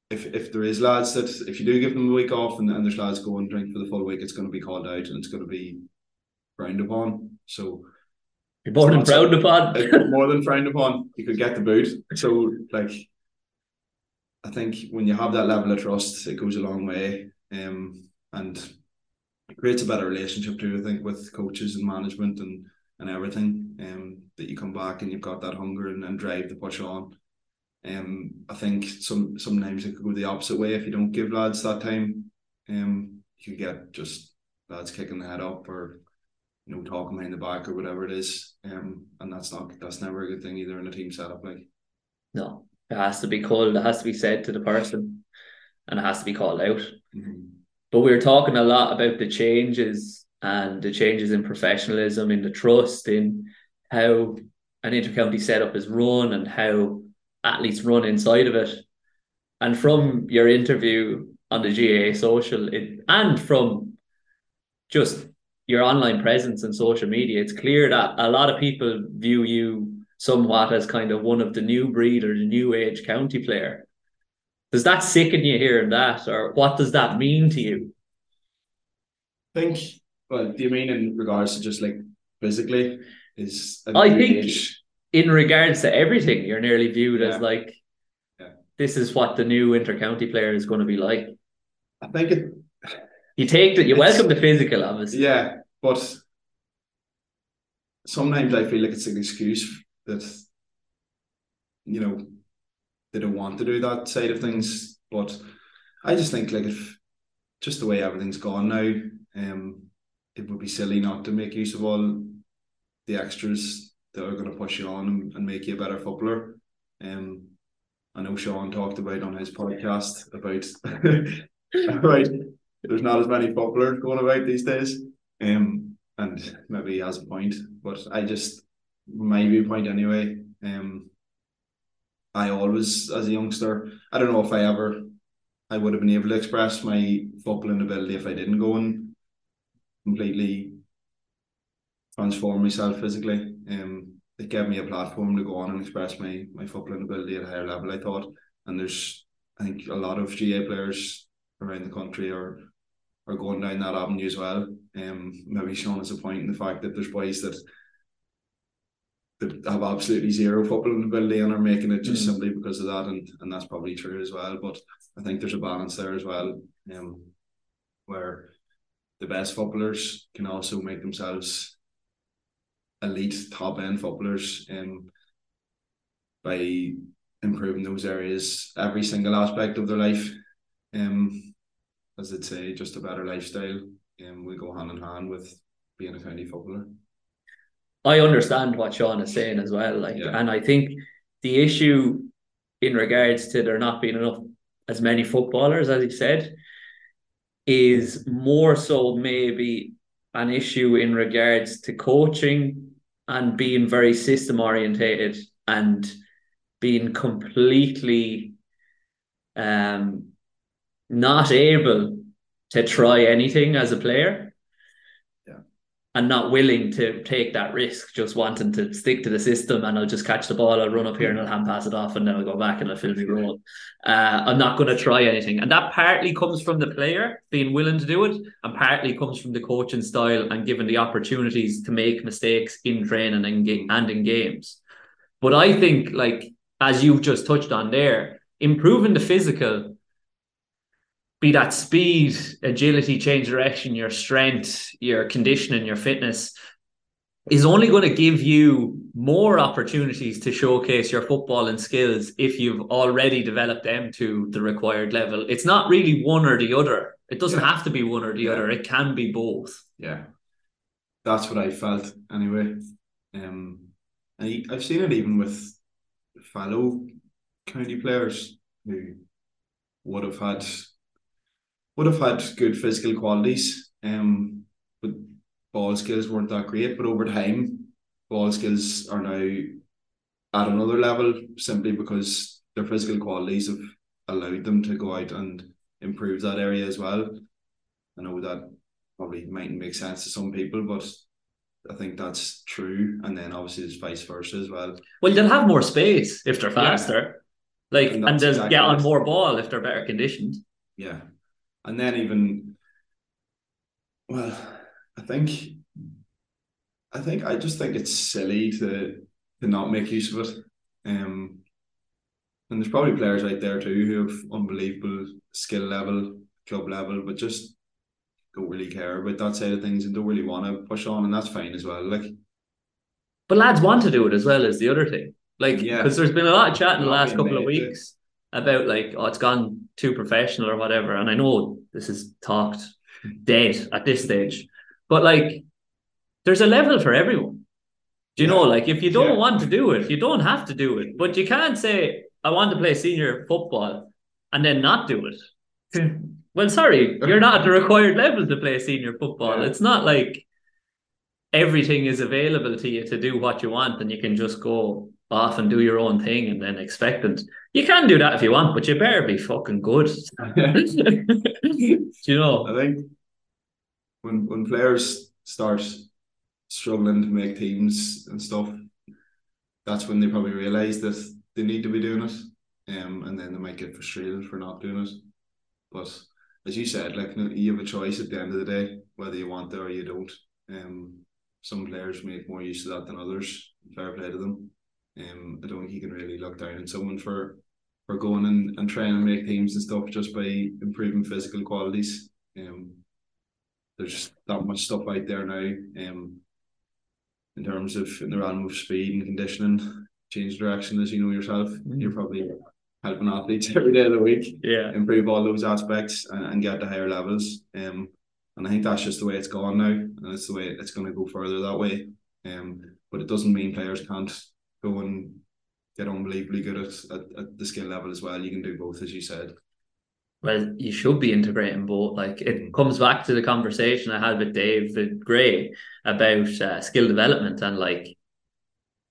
if if there is lads that if you do give them a week off and, and there's lads go and drink for the full week, it's going to be called out and it's going to be frowned upon. So you're more than frowned upon. <laughs> more than frowned upon. You could get the boot. So like I think when you have that level of trust, it goes a long way. Um and it creates a better relationship too, I think, with coaches and management and and everything. Um, that you come back and you've got that hunger and, and drive to push on. Um, I think some sometimes it could go the opposite way if you don't give lads that time. Um, you get just lads kicking the head up or you know talking behind the back or whatever it is. Um, and that's not that's never a good thing either in a team setup. Like, no, it has to be called. It has to be said to the person, and it has to be called out. Mm-hmm. But we were talking a lot about the changes and the changes in professionalism, in the trust, in how an intercounty setup is run and how athletes run inside of it. And from your interview on the GAA social, it, and from just your online presence and social media, it's clear that a lot of people view you somewhat as kind of one of the new breed or the new age county player. Does that sicken you hearing that, or what does that mean to you? I think well, do you mean in regards to just like physically? Is I think age? in regards to everything, you're nearly viewed yeah. as like yeah. this is what the new intercounty player is going to be like. I think it. You take it. You welcome the physical, obviously. Yeah, but sometimes I feel like it's an excuse that you know they don't want to do that side of things. But I just think like if just the way everything's gone now, um, it would be silly not to make use of all the extras that are going to push you on and, and make you a better footballer. Um, I know Sean talked about on his podcast about <laughs> right. There's not as many footballers going about these days, um, and maybe he has a point. But I just, my viewpoint anyway. Um, I always, as a youngster, I don't know if I ever, I would have been able to express my footballing ability if I didn't go and completely transform myself physically. Um, it gave me a platform to go on and express my my footballing ability at a higher level. I thought, and there's I think a lot of GAA players around the country are are going down that avenue as well. Um, maybe Sean has a point in the fact that there's boys that that have absolutely zero footballing ability and are making it just mm. simply because of that, and and that's probably true as well. But I think there's a balance there as well, um, where the best footballers can also make themselves elite top end footballers um, by improving those areas every single aspect of their life. Um, as I'd say, just a better lifestyle um, will go hand in hand with being a county footballer. I understand what Sean is saying as well. Like, yeah. and I think the issue in regards to there not being enough as many footballers, as he said, is more so maybe an issue in regards to coaching and being very system orientated and being completely um not able to try anything as a player yeah. and not willing to take that risk, just wanting to stick to the system and I'll just catch the ball, I'll run up here and I'll hand pass it off and then I'll go back and I'll fill the role. Uh, I'm not going to try anything. And that partly comes from the player being willing to do it and partly comes from the coaching style and given the opportunities to make mistakes in training and, ga- and in games. But I think like as you've just touched on there, improving the physical, be that speed, agility, change direction, your strength, your conditioning, your fitness, is only going to give you more opportunities to showcase your footballing skills if you've already developed them to the required level. It's not really one or the other. It doesn't yeah. have to be one or the yeah. other. It can be both. Yeah, that's what I felt anyway. Um, and I've seen it even with fellow county players who would have had would have had good physical qualities. Um, but ball skills weren't that great, but over time, ball skills are now at another level simply because their physical qualities have allowed them to go out and improve that area as well. I know that probably mightn't make sense to some people, but I think that's true. And then obviously there's vice versa as well. Well, they'll have more space if they're faster. Yeah. Like and, and they'll exactly get on more ball if they're better conditioned. Yeah. And then even well, I think I think I just think it's silly to to not make use of it. Um, and there's probably players out there too who have unbelievable skill level, club level, but just don't really care about that side of things and don't really want to push on, and that's fine as well. Like, but lads want to do it as well as the other thing. Like, yeah, because there's been a lot of chat in the last couple of weeks about like, oh, it's gone too professional or whatever. And I know this is talked dead at this stage, but like, there's a level for everyone. Do you yeah. know, like, if you don't yeah. want to do it, you don't have to do it. But you can't say, I want to play senior football and then not do it. well, sorry, <laughs> you're not at the required level to play senior football. Yeah. It's not like everything is available to you to do what you want and you can just go off and do your own thing and then expect it. You can do that if you want, but you better be fucking good. <laughs> you know? I think when when players start struggling to make teams and stuff, that's when they probably realise that they need to be doing it. Um, and then they might get frustrated for not doing it. But as you said, like you have a choice at the end of the day whether you want it or you don't. Um, some players make more use of that than others. Fair play to them. Um, I don't think he can really look down on someone for for going and, and trying to make teams and stuff just by improving physical qualities. Um, there's that much stuff out there now. Um, in terms of in the realm of speed and conditioning, change direction as you know yourself. Mm-hmm. You're probably helping athletes <laughs> every day of the week. Yeah. Improve all those aspects and, and get to higher levels. Um and I think that's just the way it's gone now, and it's the way it's going to go further that way. Um, but it doesn't mean players can't go and get unbelievably good at, at, at the skill level as well. You can do both, as you said. Well, you should be integrating both. Like it comes back to the conversation I had with David Gray about uh, skill development and like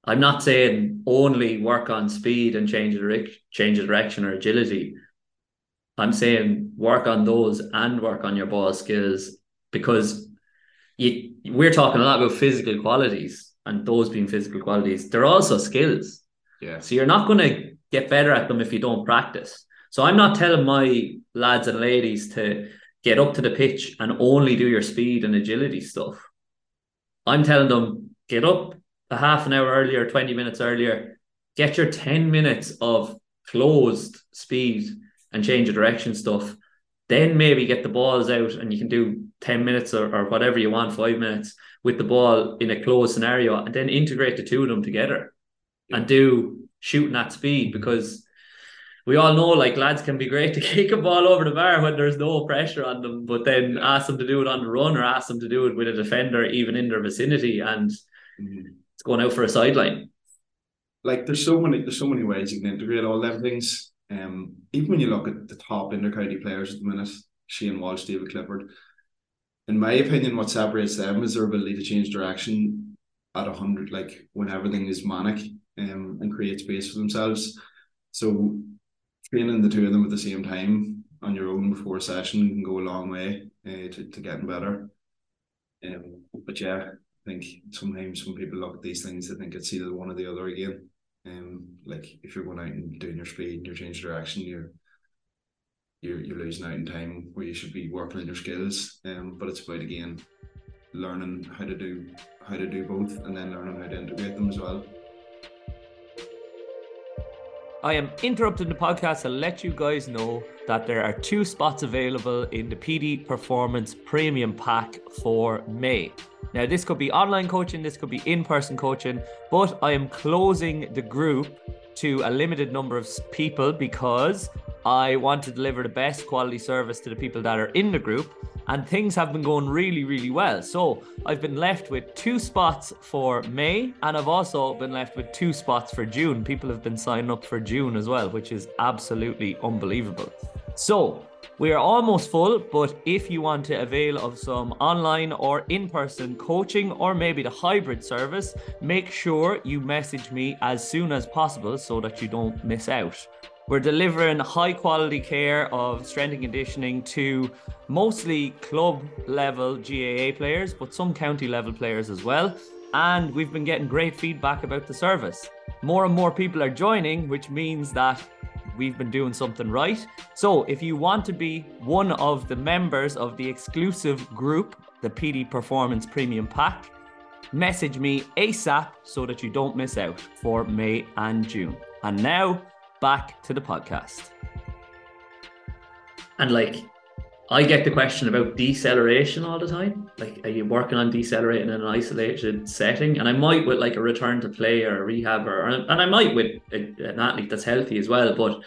I'm not saying only work on speed and change direct, change of direction or agility. I'm saying work on those and work on your ball skills because you we're talking a lot about physical qualities and those being physical qualities. They're also skills. Yeah. So you're not going to get better at them if you don't practice. So I'm not telling my lads and ladies to get up to the pitch and only do your speed and agility stuff. I'm telling them get up a half an hour earlier, 20 minutes earlier, get your 10 minutes of closed speed and change of direction stuff. Then maybe get the balls out and you can do 10 minutes or, or whatever you want, five minutes with the ball in a closed scenario, and then integrate the two of them together and do shooting at speed because we all know like lads can be great <laughs> to kick a ball over the bar when there's no pressure on them, but then ask them to do it on the run or ask them to do it with a defender even in their vicinity and mm-hmm. it's going out for a sideline. Like there's so many there's so many ways you can integrate all them things. Um, even when you look at the top intercounty players at the minute, Shane Walsh, David Clifford, in my opinion, what separates them is their ability to change direction at a hundred, like when everything is manic, um, and create space for themselves. So training the two of them at the same time on your own before a session can go a long way uh, to, to getting better. Um, but yeah, I think sometimes when people look at these things, I think it's either one or the other again. Um, like if you're going out and doing your speed and you're changing direction, you're you're you're losing out in time where you should be working on your skills. Um, but it's about again learning how to do how to do both and then learning how to integrate them as well. I am interrupting the podcast to let you guys know that there are two spots available in the Petey Performance Premium Pack for May. Now, this could be online coaching, this could be in person coaching, but I am closing the group to a limited number of people because I want to deliver the best quality service to the people that are in the group, and things have been going really, really well. So I've been left with two spots for May, and I've also been left with two spots for June. People have been signing up for June as well, which is absolutely unbelievable. So we are almost full, but if you want to avail of some online or in person coaching or maybe the hybrid service, make sure you message me as soon as possible so that you don't miss out. We're delivering high quality care of strength and conditioning to mostly club level GAA players, but some county level players as well. And we've been getting great feedback about the service. More and more people are joining, which means that we've been doing something right. So if you want to be one of the members of the exclusive group, the Petey Performance Premium Pack, message me ASAP so that you don't miss out for May and June. And now back to the podcast. And like, I get the question about deceleration all the time. Like, are you working on decelerating in an isolated setting? And I might with like a return to play or a rehab, or and I might with an athlete that's healthy as well. But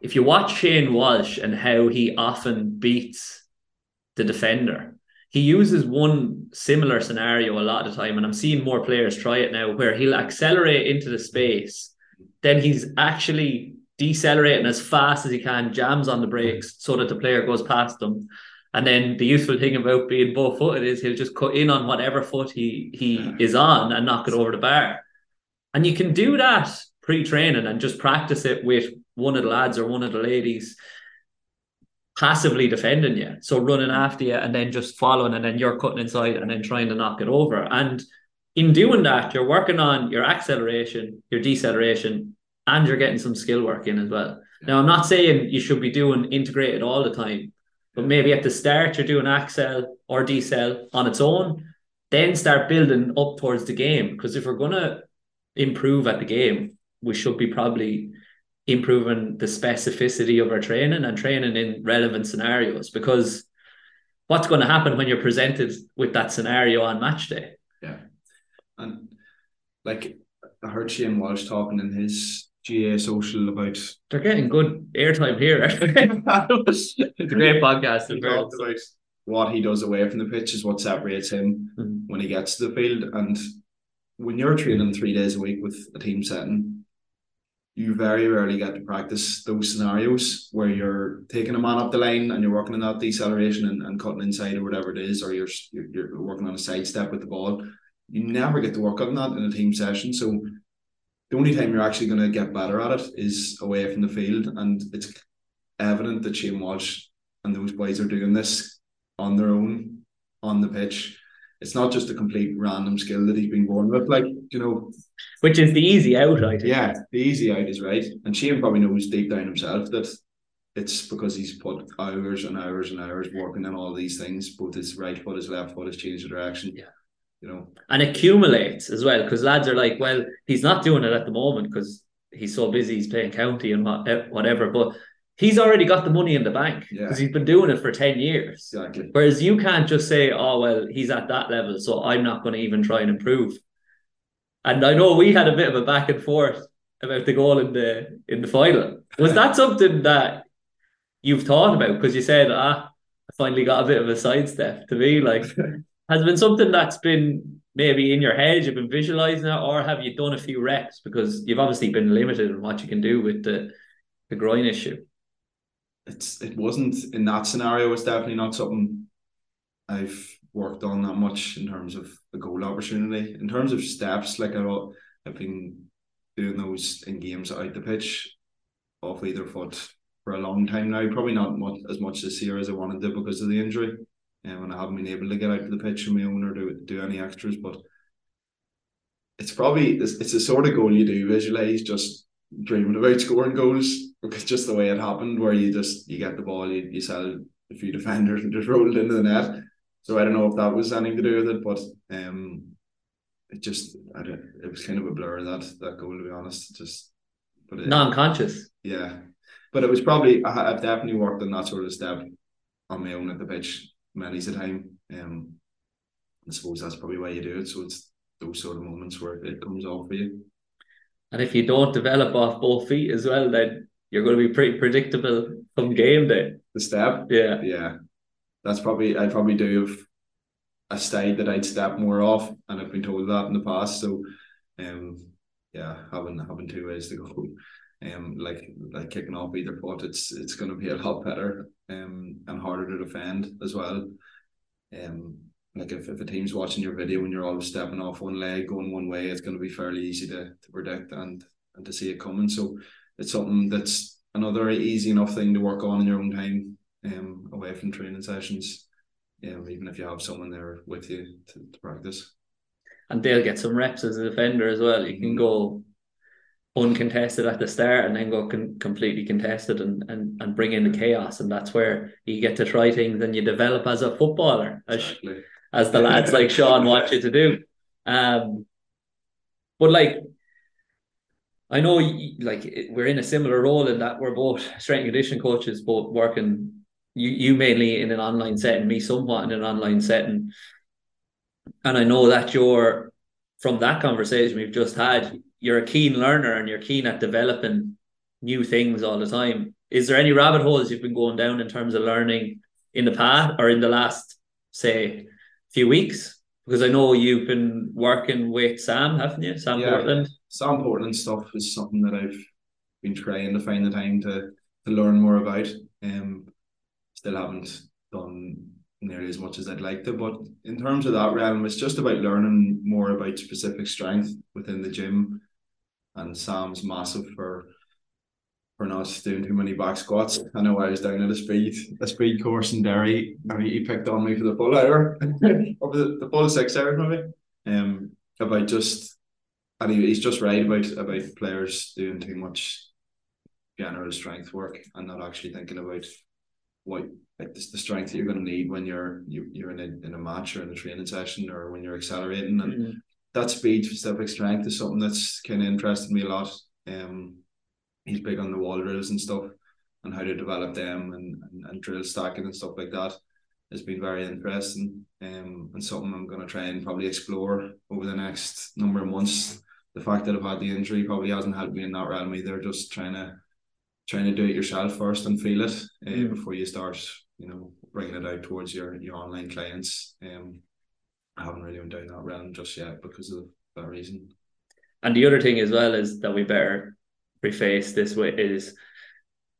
if you watch Shane Walsh and how he often beats the defender, he uses one similar scenario a lot of the time, and I'm seeing more players try it now, where he'll accelerate into the space then he's actually decelerating as fast as he can, jams on the brakes mm. so that the player goes past them. And then the useful thing about being both footed is he'll just cut in on whatever foot he he is on and knock it over the bar. And you can do that pre-training and just practice it with one of the lads or one of the ladies passively defending you. So running mm. after you and then just following and then you're cutting inside and then trying to knock it over. And in doing that, you're working on your acceleration, your deceleration, and you're getting some skill work in as well. Now, I'm not saying you should be doing integrated all the time, but maybe at the start you're doing accel or decel on its own, then start building up towards the game. Because if we're gonna improve at the game, we should be probably improving the specificity of our training and training in relevant scenarios. Because what's going to happen when you're presented with that scenario on match day? And like I heard Shane Walsh talking in his GAA social about they're getting good airtime here. <laughs> it's a great podcast. He talked about what he does away from the pitch is what separates him mm-hmm. when he gets to the field. And when you're training three days a week with a team setting, you very rarely get to practice those scenarios where you're taking a man up the line and you're working on that deceleration and, and cutting inside or whatever it is, or you're, you're, you're working on a sidestep with the ball you never get to work on that in a team session. So the only time you're actually going to get better at it is away from the field, and it's evident that Shane Walsh and those boys are doing this on their own on the pitch. It's not just a complete random skill that he's been born with, like you know, which is the easy out, I think. Yeah, the easy out is right, and Shane probably knows deep down himself that it's because he's put hours and hours and hours working on all these things, both his right foot, his left foot, his change of direction. Yeah you know. And accumulates as well because lads are like, well, he's not doing it at the moment because he's so busy, he's playing county and eh, whatever, but he's already got the money in the bank because yeah. he's been doing it for 10 years. Exactly. Whereas you can't just say, oh, well, he's at that level, so I'm not going to even try and improve. And I know we had a bit of a back and forth about the goal in the in the final. <laughs> Was that something that you've thought about? Because you said, ah, I finally got a bit of a sidestep to me. Like <laughs> has been something that's been maybe in your head, you've been visualizing it, or have you done a few reps because you've obviously been limited in what you can do with the the groin issue? It's it wasn't in that scenario. It's definitely not something I've worked on that much in terms of the goal opportunity. In terms of steps, like I've, I've been doing those in games out the pitch off either foot for a long time now. Probably not much as much this year as I wanted to because of the injury um, and I haven't been able to get out to the pitch on my own or do do any extras. But it's probably it's, it's a sort of goal you do visualize, just dreaming about scoring goals because just the way it happened, where you just you get the ball, you, you sell a few <laughs> defenders and just roll it into the net. So I don't know if that was anything to do with it, but um, it just I don't, it was kind of a blur that that goal to be honest. It just but it, non-conscious. Yeah, but it was probably I, have definitely worked on that sort of step on my own at the pitch many a time. Um, I suppose that's probably why you do it. So it's those sort of moments where it comes off for you. And if you don't develop off both feet as well, then you're going to be pretty predictable from game day. The step, yeah, yeah, that's probably I'd probably do if a side that I'd step more off, and I've been told that in the past. So, um, yeah, having having two ways to go, um, like like kicking off either foot, it's it's going to be a lot better, um, and harder to defend as well. Um, like if, if a team's watching your video and you're always stepping off one leg going one way, it's going to be fairly easy to, to predict and and to see it coming. So it's something that's another easy enough thing to work on in your own time, um, away from training sessions um, even if you have someone there with you to, to practice. And they'll get some reps as a defender as well. You can mm-hmm. go uncontested at the start and then go con- completely contested and, and and bring in the chaos and that's where you get to try things and you develop as a footballer exactly. as, as the lads like Sean <laughs> want you to do um but like I know like we're in a similar role in that we're both strength and conditioning coaches but working you you mainly in an online setting, me somewhat in an online setting. And I know that you're from that conversation we've just had, you're a keen learner and you're keen at developing new things all the time. Is there any rabbit holes you've been going down in terms of learning in the past or in the last, say, few weeks? Because I know you've been working with Sam, haven't you? Sam yeah, Portland. Sam Portland stuff is something that I've been trying to find the time to to learn more about. Um, still haven't done nearly as much as I'd like to. But in terms of that realm, it's just about learning more about specific strength within the gym. And Sam's massive for for not doing too many back squats. I know I was down at a speed a speed course in Derry and he, he picked on me for the full hour <laughs> over the, the full six hours maybe. Um about just and he, he's just right about about players doing too much general strength work and not actually thinking about what like the, the strength that you're going to need when you're you, you're in a in a match or in a training session or when you're accelerating and mm-hmm. That speed specific strength is something that's kind of interested me a lot. Um, he's big on the wall drills and stuff and how to develop them and, and, and drill stacking and stuff like that has been very interesting um, and something I'm going to try and probably explore over the next number of months. The fact that I've had the injury probably hasn't helped me in that realm either. Just trying to trying to do it yourself first and feel it uh, mm. before you start, you know, bringing it out towards your your online clients. Um, I haven't really been doing that realm just yet because of that reason. And the other thing as well is that we better preface this way is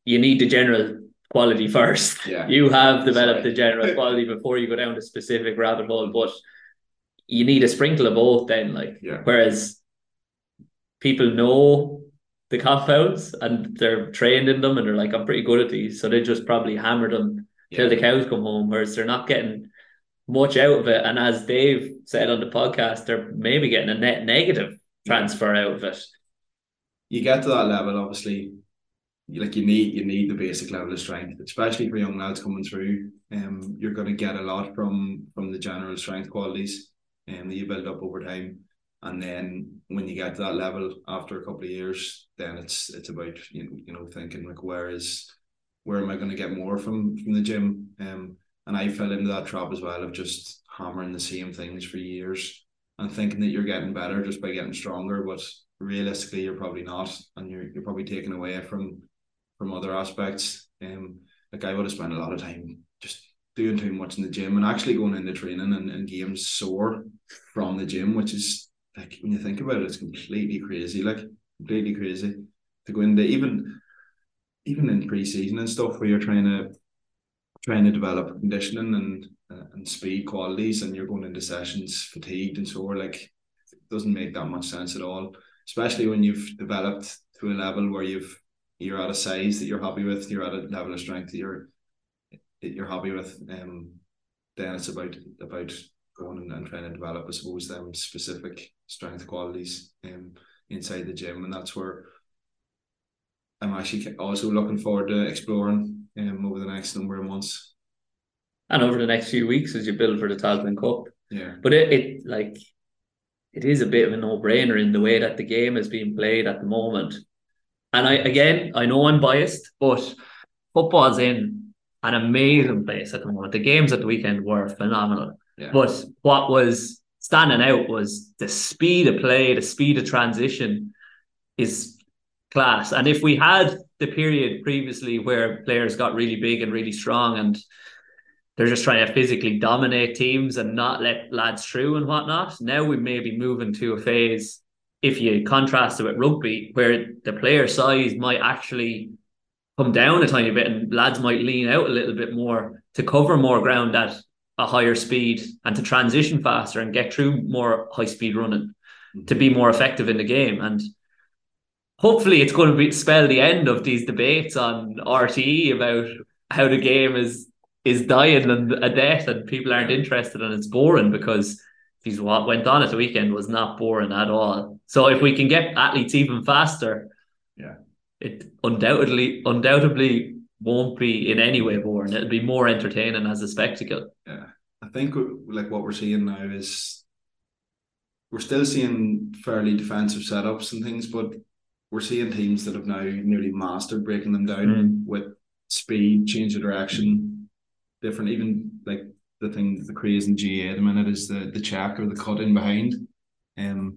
you need the general quality <laughs> first. Yeah. You have developed Sorry. the general <laughs> quality before you go down to specific rabbit hole, but you need a sprinkle of both then. Like yeah. whereas people know the compounds and they're trained in them and they're like, I'm pretty good at these. So they just probably hammer them yeah. till the cows come home, whereas they're not getting much out of it. And as Dave said on the podcast, they're maybe getting a net negative transfer out of it. You get to that level, obviously, like you need you need the basic level of strength, especially for young lads coming through. Um, you're going to get a lot from from the general strength qualities, um, that you build up over time and then when you get to that level after a couple of years, then it's it's about you know, you know thinking like where is where am I going to get more from from the gym? Um, and I fell into that trap as well of just hammering the same things for years and thinking that you're getting better just by getting stronger, but realistically you're probably not, and you're you're probably taken away from from other aspects. Um, like I would have spent a lot of time just doing too much in the gym and actually going into training and, and games sore from the gym, which is like when you think about it, it's completely crazy. Like completely crazy to go into even even in pre-season and stuff where you're trying to trying to develop conditioning and uh, and speed qualities and you're going into sessions fatigued and sore like it doesn't make that much sense at all especially when you've developed to a level where you've you're at a size that you're happy with you're at a level of strength that you're that you're happy with um then it's about about going and, and trying to develop I suppose them specific strength qualities um, inside the gym, and that's where I'm actually also looking forward to exploring um, over the next number of months. And over the next few weeks as you build for the Tailteann Cup. Yeah. But it, it like it is a bit of a no brainer in the way that the game is being played at the moment. And I again, I know I'm biased, but football's in an amazing place at the moment. The games at the weekend were phenomenal. Yeah. But what was standing out was the speed of play, the speed of transition is class. And if we had the period previously where players got really big and really strong and they're just trying to physically dominate teams and not let lads through and whatnot. Now we may be moving to a phase, if you contrast it with rugby, where the player size might actually come down a tiny bit and lads might lean out a little bit more to cover more ground at a higher speed and to transition faster and get through more high speed running mm-hmm. to be more effective in the game. And hopefully it's going to be spell the end of these debates on RTE about how the game is is dying and a death and people aren't interested and it's boring because these what went on at the weekend was not boring at all. So if we can get athletes even faster, yeah, it undoubtedly undoubtedly won't be in any way boring. It'll be more entertaining as a spectacle. Yeah, I think like what we're seeing now is we're still seeing fairly defensive setups and things, but we're seeing teams that have now nearly mastered breaking them down mm. with speed, change of direction, different. Even like the thing, the craze in GAA at the minute is the the check or the cut in behind, um,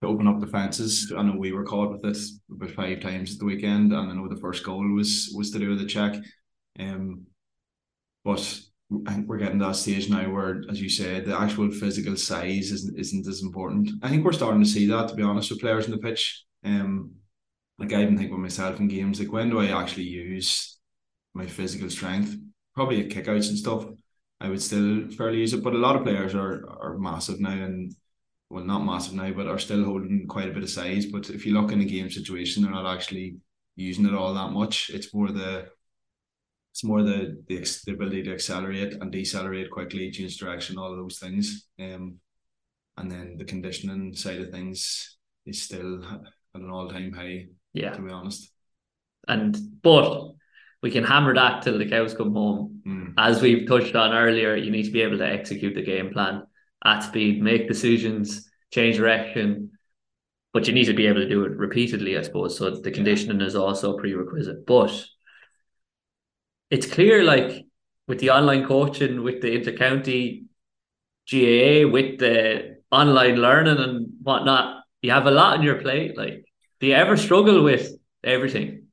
to open up the defenses. I know we were caught with it about five times at the weekend, and I know the first goal was was to do with the check, um, but I think we're getting to that stage now where, as you said, the actual physical size isn't isn't as important. I think we're starting to see that, to be honest, with players in the pitch. Um, like I even think with myself in games, like when do I actually use my physical strength? Probably at kickouts and stuff. I would still fairly use it, but a lot of players are are massive now and well, not massive now, but are still holding quite a bit of size. But if you look in a game situation, they're not actually using it all that much. It's more the it's more the the, the ability to accelerate and decelerate quickly, change direction, all of those things. Um, and then the conditioning side of things is still at an all time high. Yeah, to be honest. And but we can hammer that till the cows come home. Mm. As we've touched on earlier, you need to be able to execute the game plan at speed, make decisions, change direction. But you need to be able to do it repeatedly, I suppose. So the conditioning is also a prerequisite. But it's clear, like with the online coaching, with the intercounty GAA, with the online learning and whatnot, you have a lot on your plate. Like, do you ever struggle with everything?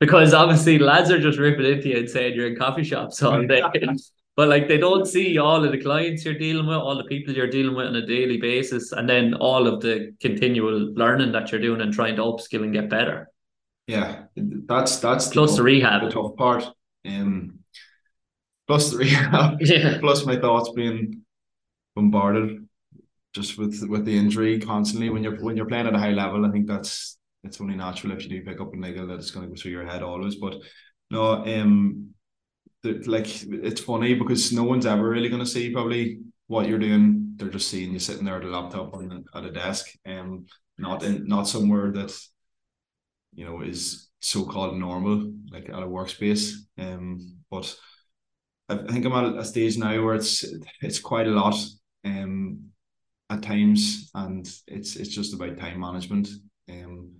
Because obviously, lads are just ripping into you and saying you're in coffee shops all day. <laughs> but like they don't see all of the clients you're dealing with, all the people you're dealing with on a daily basis, and then all of the continual learning that you're doing and trying to upskill and get better. Yeah, that's that's plus the, the rehab, the tough part. Um, plus the rehab, <laughs> yeah. plus my thoughts being bombarded just with with the injury constantly when you're when you're playing at a high level. I think that's it's only natural if you do pick up a niggle that it's going to go through your head always. But no, um, like it's funny because no one's ever really going to see probably what you're doing. They're just seeing you sitting there at a laptop on at a desk, um, not in not somewhere that you know is so called normal, like at a workspace. Um, but I think I'm at a stage now where it's it's quite a lot. Um, at times, and it's it's just about time management. Um,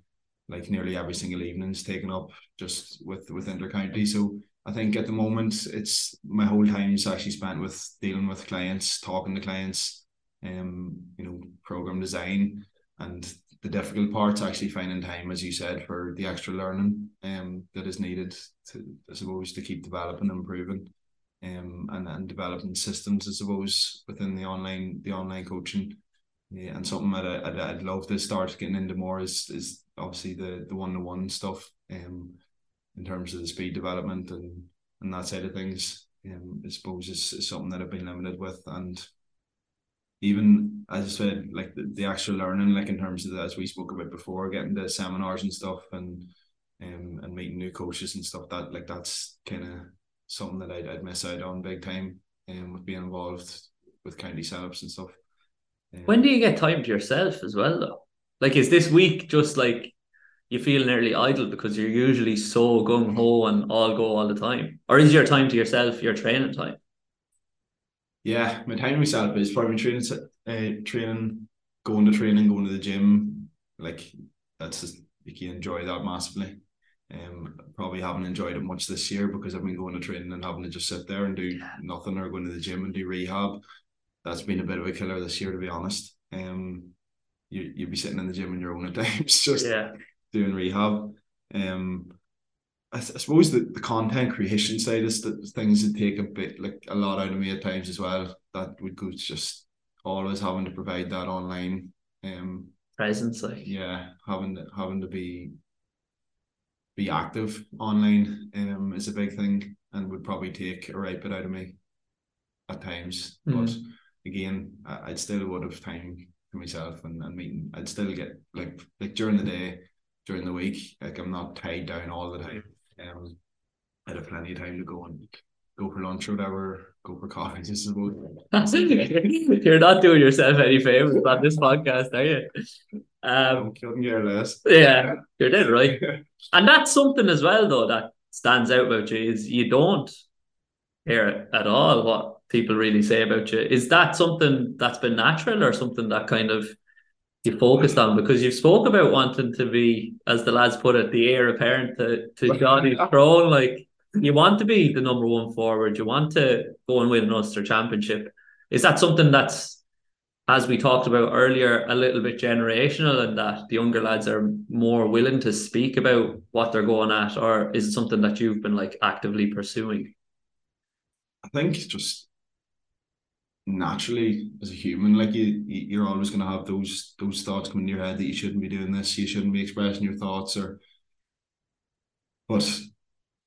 like nearly every single evening is taken up just with with intercounty. So I think at the moment it's my whole time is actually spent with dealing with clients, talking to clients, um, you know, program design, and the difficult part's actually finding time, as you said, for the extra learning um that is needed to I suppose to keep developing and improving. Um, and, and developing systems, I suppose, within the online the online coaching. Yeah, and something that I, I'd, I'd love to start getting into more is is obviously the the one to one stuff. Um, in terms of the speed development and and that side of things. Um, I suppose is, is something that I've been limited with, and even as I said, like the, the actual learning, like in terms of the, as we spoke about before, getting the seminars and stuff, and um, and meeting new coaches and stuff. That like that's kind of something that I'd, I'd miss out on big time, um, with being involved with county setups and stuff. Um, when do you get time to yourself as well, though? Like, is this week just like you feel nearly idle because you're usually so gung ho and all go all the time? Or is your time to yourself your training time? Yeah, my time to myself is probably training, uh, training, going to training, going to the gym. Like that's just like you enjoy that massively. Um, probably haven't enjoyed it much this year because I've been going to training and having to just sit there and do yeah. nothing or going to the gym and do rehab. That's been a bit of a killer this year, to be honest. Um, you you'd be sitting in the gym on your own at <laughs> times, just yeah. doing rehab. Um, I, I suppose the, the content creation side is the things that take a bit like a lot out of me at times as well. That would go just always having to provide that online um presence, like yeah, having to having to be be active online um is a big thing and would probably take a right bit out of me at times. Mm. But again, I, would still would have time for myself and, and meeting. I'd still get like like during the day, during the week, like I'm not tied down all the time. Um I'd have plenty of time to go and go for lunch or whatever, go for coffee, I suppose. <laughs> You're not doing yourself any favors on this podcast, are you? Um, couldn't care less. Yeah, <laughs> you're dead right. and that's something as well, though, that stands out about you is you don't hear at all what people really say about you. Is that something that's been natural or something that kind of you focused on? Because you've spoke about wanting to be, as the lads put it, the heir apparent to, to <laughs> Johnny's throne. Like you want to be the number one forward, you want to go and win an Ulster championship. Is that something that's as we talked about earlier, a little bit generational and that the younger lads are more willing to speak about what they're going at, or is it something that you've been like actively pursuing? I think just naturally as a human, like you, you're always going to have those those thoughts coming in your head that you shouldn't be doing this, you shouldn't be expressing your thoughts, or. But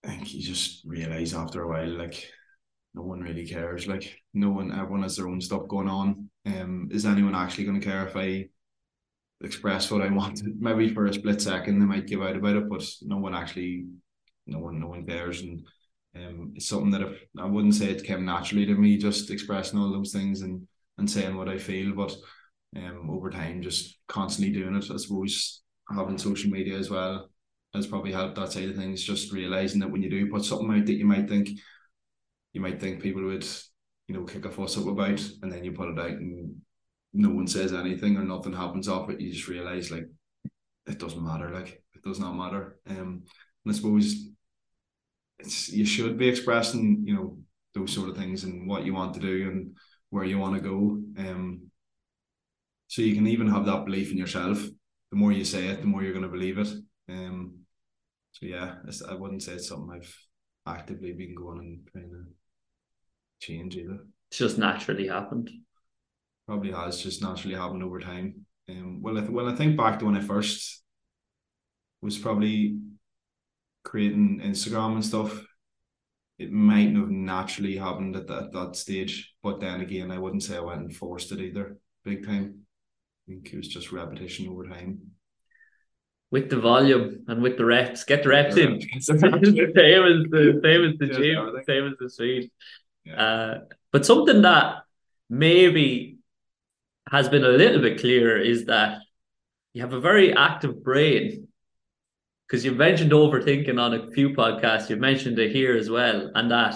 I think you just realize after a while, like no one really cares. Like no one, everyone has their own stuff going on. Um, is anyone actually going to care if I express what I want? Maybe for a split second they might give out about it, but no one actually, no one, no one cares. And um, it's something that if, I wouldn't say it came naturally to me, just expressing all those things and and saying what I feel, but um, over time, just constantly doing it. I suppose having social media as well has probably helped that side of things. Just realizing that when you do put something out that you might think you might think people would, you know, kick a fuss up about, and then you put it out and no one says anything or nothing happens off it. You just realize like it doesn't matter. Like it does not matter. Um, and I suppose it's you should be expressing, you know, those sort of things and what you want to do and where you want to go. Um, so you can even have that belief in yourself. The more you say it, the more you're going to believe it. Um, so yeah, I wouldn't say it's something I've actively been going and trying to change either. It's just naturally happened. Probably has just naturally happened over time. Um, well, I th- when I think back to when I first was probably creating Instagram and stuff, it might have naturally happened at that, that stage. But then again, I wouldn't say I went and forced it either, big time. I think it was just repetition over time with the volume and with the reps. Get the reps in. <laughs> same as the same as the gym, same as the speed. Uh, but something that maybe has been a little bit clearer is that you have a very active brain. Because you've mentioned overthinking on a few podcasts, you've mentioned it here as well, and that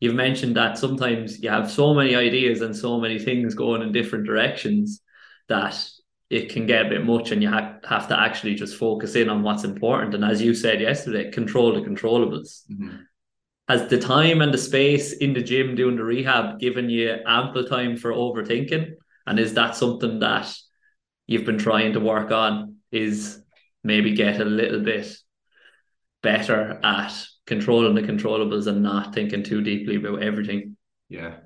you've mentioned that sometimes you have so many ideas and so many things going in different directions that it can get a bit much and you ha- have to actually just focus in on what's important. And as you said yesterday, control the controllables. Mm-hmm. Has the time and the space in the gym doing the rehab given you ample time for overthinking? And is that something that you've been trying to work on? Is maybe get a little bit better at controlling the controllables and not thinking too deeply about everything? Yeah.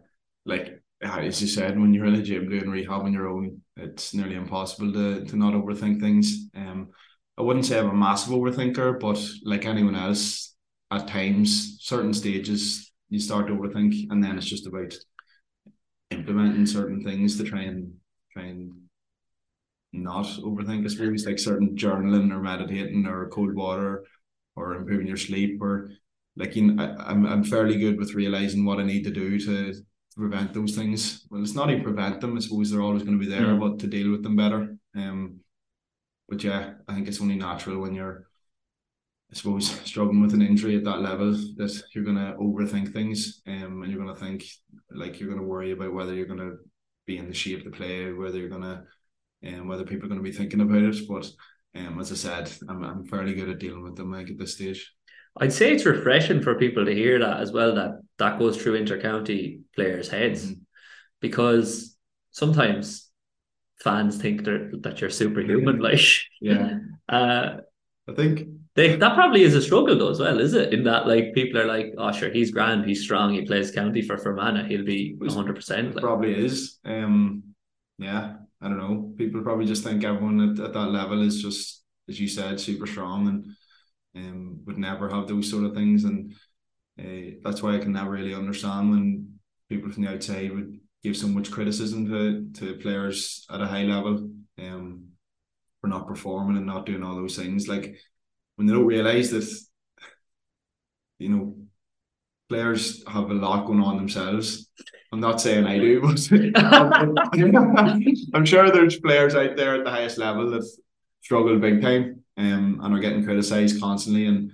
Like as you said, when you're in a gym doing rehab on your own, it's nearly impossible to to not overthink things. Um, I wouldn't say I'm a massive overthinker, but like anyone else, at times, certain stages, you start to overthink, and then it's just about implementing certain things to try and try and not overthink. I suppose like certain journaling or meditating or cold water or improving your sleep or like you know, I, I'm I'm fairly good with realizing what I need to do to prevent those things. Well, it's not even prevent them. I suppose they're always going to be there, mm. but to deal with them better. Um, but yeah, I think it's only natural when you're, I suppose, struggling with an injury at that level that you're going to overthink things. Um, and you're going to think like you're going to worry about whether you're going to be in the shape to play, whether you're going to, and um, whether people are going to be thinking about it. But um, as I said, I'm I'm fairly good at dealing with them like at this stage. I'd say it's refreshing for people to hear that as well. That that goes through intercounty players' heads, Mhm. because sometimes fans think they're, that you're superhuman. Like, Yeah, <laughs> uh, I think they that probably is a struggle though as well, is it? In that like people are like, oh sure, he's grand, he's strong, he plays county for Fermanagh, he'll be hundred percent. probably is. Um, yeah, I don't know. People probably just think everyone at, at that level is just, as you said, super strong and um would never have those sort of things, and uh, that's why I can never really understand when people from the outside would give so much criticism to to players at a high level, um, for not performing and not doing all those things. Like when they don't realize that, you know, players have a lot going on themselves. I'm not saying I do, but <laughs> I'm sure there's players out there at the highest level that struggle big time um, and are getting criticised constantly. And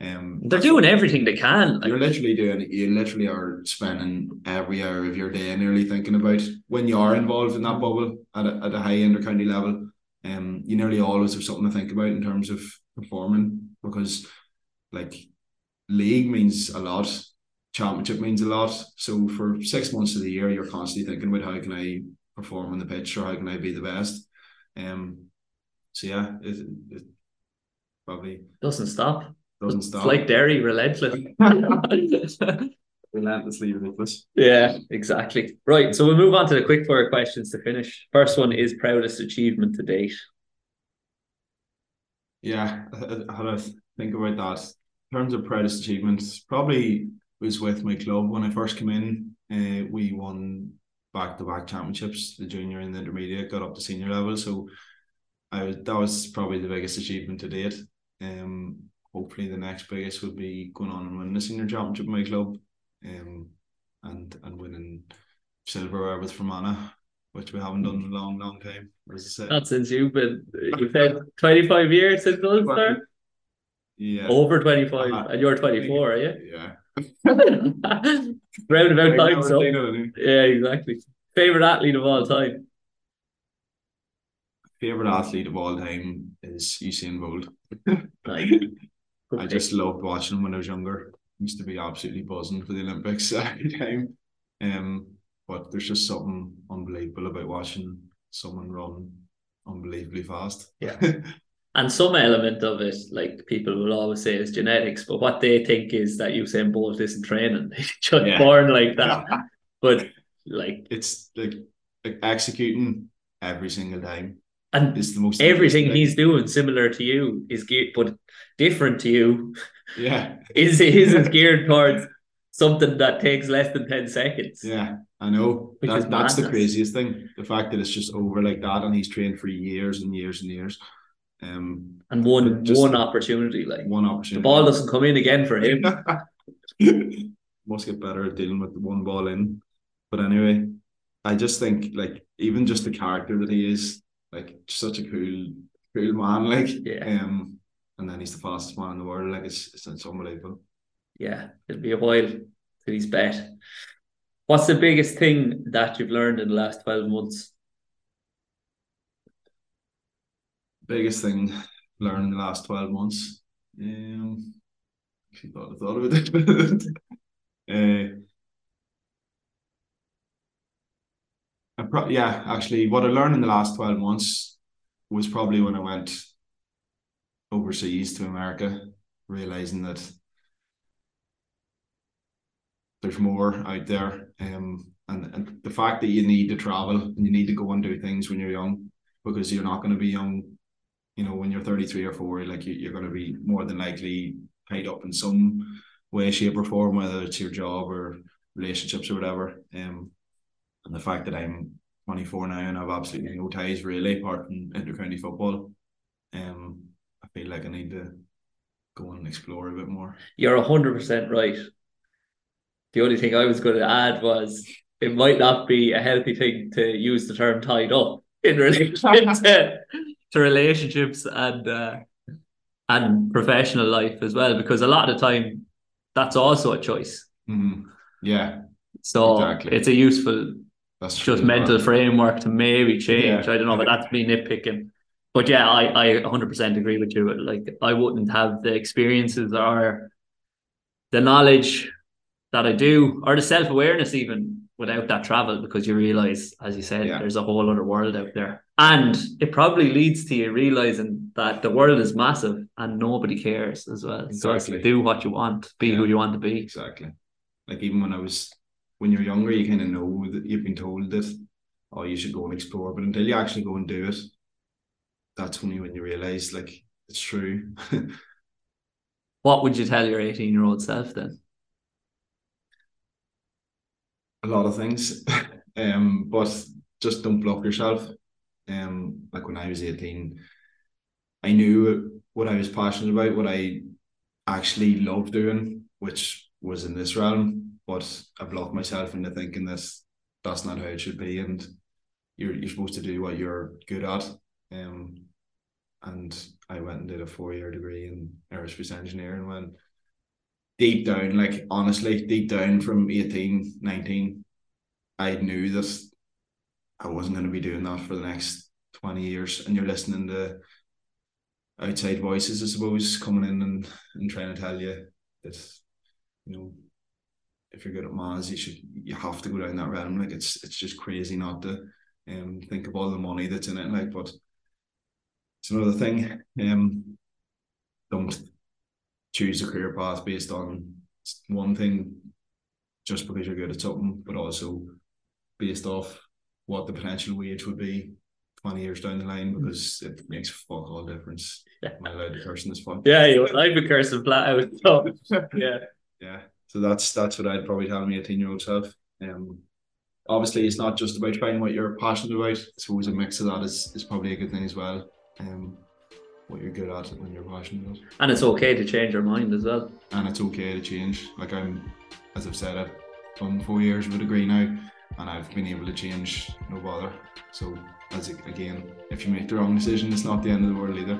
um, they're doing everything they can. Like, you're literally doing it. You literally are spending every hour of your day nearly thinking about when you are involved in that bubble at a, at a high intercounty level. Um, you nearly always have something to think about in terms of performing because, like, league means a lot, championship means a lot. So for six months of the year, you're constantly thinking about how can I perform on the pitch or how can I be the best. Um, so yeah, it, it probably doesn't stop. doesn't It's stop. like Derry, relentless. <laughs> relentlessly ridiculous. Yeah, exactly. Right. So we'll move on to the quick fire questions to finish. First one is proudest achievement to date. Yeah, I, had to think about that. In terms of proudest achievements, probably was with my club when I first came in. Uh, we won back to back championships, the junior and the intermediate, got up to senior level. So I was that was probably the biggest achievement to date. Um, hopefully the next biggest would be going on and winning the senior championship with my club, um, and and winning silverware with Fermanagh, which we haven't done in a long, long time. As I Not since you've been, you've had 25 years since Ulster? yeah, Over 25. Uh-huh. And you're 24, are you? yeah. <laughs> Round about time, so. Yeah, exactly. Favorite athlete of all time? Favorite athlete of all time is Usain Bolt. Like, <laughs> I just loved watching him when I was younger. Used to be absolutely buzzing for the Olympics <laughs> every time. Um, but there's just something unbelievable about watching someone run unbelievably fast. Yeah. <laughs> And some element of it, like people will always say, is genetics. But what they think is that you Usain Bolt isn't training; <laughs> he's just Yeah. born like that. <laughs> But like, it's like, like executing every single time and it's the most everything he's doing similar to you is geared, but different to you yeah is his is geared towards something that takes less than ten seconds. yeah I know that, that's the craziest thing the fact that it's just over like that and he's trained for years and years and years um And one one opportunity, like one opportunity. the ball doesn't come in again for him. <laughs> must get better at dealing with one ball in. But anyway, I just think like even just the character that he is, like such a cool, cool man. Like, Yeah. um, and then he's the fastest man in the world. Like, it's it's, it's unbelievable. Yeah, it'll be a while till he's bet. What's the biggest thing that you've learned in the last twelve months? Biggest thing learned in the last twelve months. Um, actually thought I thought about it. <laughs> uh, pro- yeah, actually, what I learned in the last 12 months was probably when I went overseas to America, realizing that there's more out there. Um, and, and the fact that you need to travel and you need to go and do things when you're young, because you're not going to be young, you know, when you're 33 or 40, like you, you're going to be more than likely tied up in some way, shape, or form, whether it's your job or relationships or whatever. Um, and the fact that I'm 24 now and I've absolutely no ties really apart from intercounty football, um, I feel like I need to go and explore a bit more. You're hundred percent right. The only thing I was going to add was it might not be a healthy thing to use the term tied up in relation to, <laughs> to relationships and uh, and professional life as well, because a lot of the time that's also a choice. Mhm. Yeah, So Exactly. it's a useful that's just mental well. framework to maybe change. Yeah. I don't know, but that's me nitpicking. but yeah, I, I 100% agree with you. Like, I wouldn't have the experiences or the knowledge that I do, or the self awareness even without that travel, because you realize, as you said, Yeah. there's a whole other world out there. And it probably leads to you realizing that the world is massive and nobody cares as well. So Exactly. do what you want, be who you want to be. Exactly. Like even when I was when you're younger, you kind of know that you've been told that oh you should go and explore, but until you actually go and do it, that's only when you realise like it's true. <laughs> What would you tell your 18 year old self then? a lot of things. <laughs> um, but just don't block yourself. Um, like when I was 18, I knew what I was passionate about, what I actually loved doing, which was in this realm. But I blocked myself into thinking that that's not how it should be, and you're you're supposed to do what you're good at. Um, and I went and did a four year degree in aerospace engineering when deep down, like honestly, deep down from 18, 19, I knew that I wasn't going to be doing that for the next 20 years. And you're listening to outside voices, I suppose, coming in and, and trying to tell you that, you know, if you're good at maths, you should you have to go down that realm. Like it's it's just crazy not to um think of all the money that's in it. Like, but it's another thing. Um, don't choose a career path based on one thing just because you're good at something, but also based off what the potential wage would be 20 years down the line because it makes a fuck all difference. Yeah. Am I allowed to curse in this one? Yeah, you, I'd be cursing flat out. So, <laughs> yeah. Yeah. So that's that's what I'd probably tell me 18 year old self. Um obviously it's not just about finding what you're passionate about. I suppose a mix of that is, is probably a good thing as well. Um what you're good at and you're passionate about. And it's okay to change your mind as well. and it's okay to change. Like I'm, as I've said, I've done four years of a degree now, and I've been able to change no bother. So as again, if you make the wrong decision, it's not the end of the world either.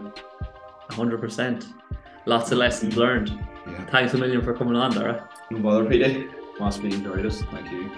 100%. Lots of lessons learned. Yeah, Thanks a million for coming on, Darragh. no bother, Peter. Must be enjoyed us. Thank you.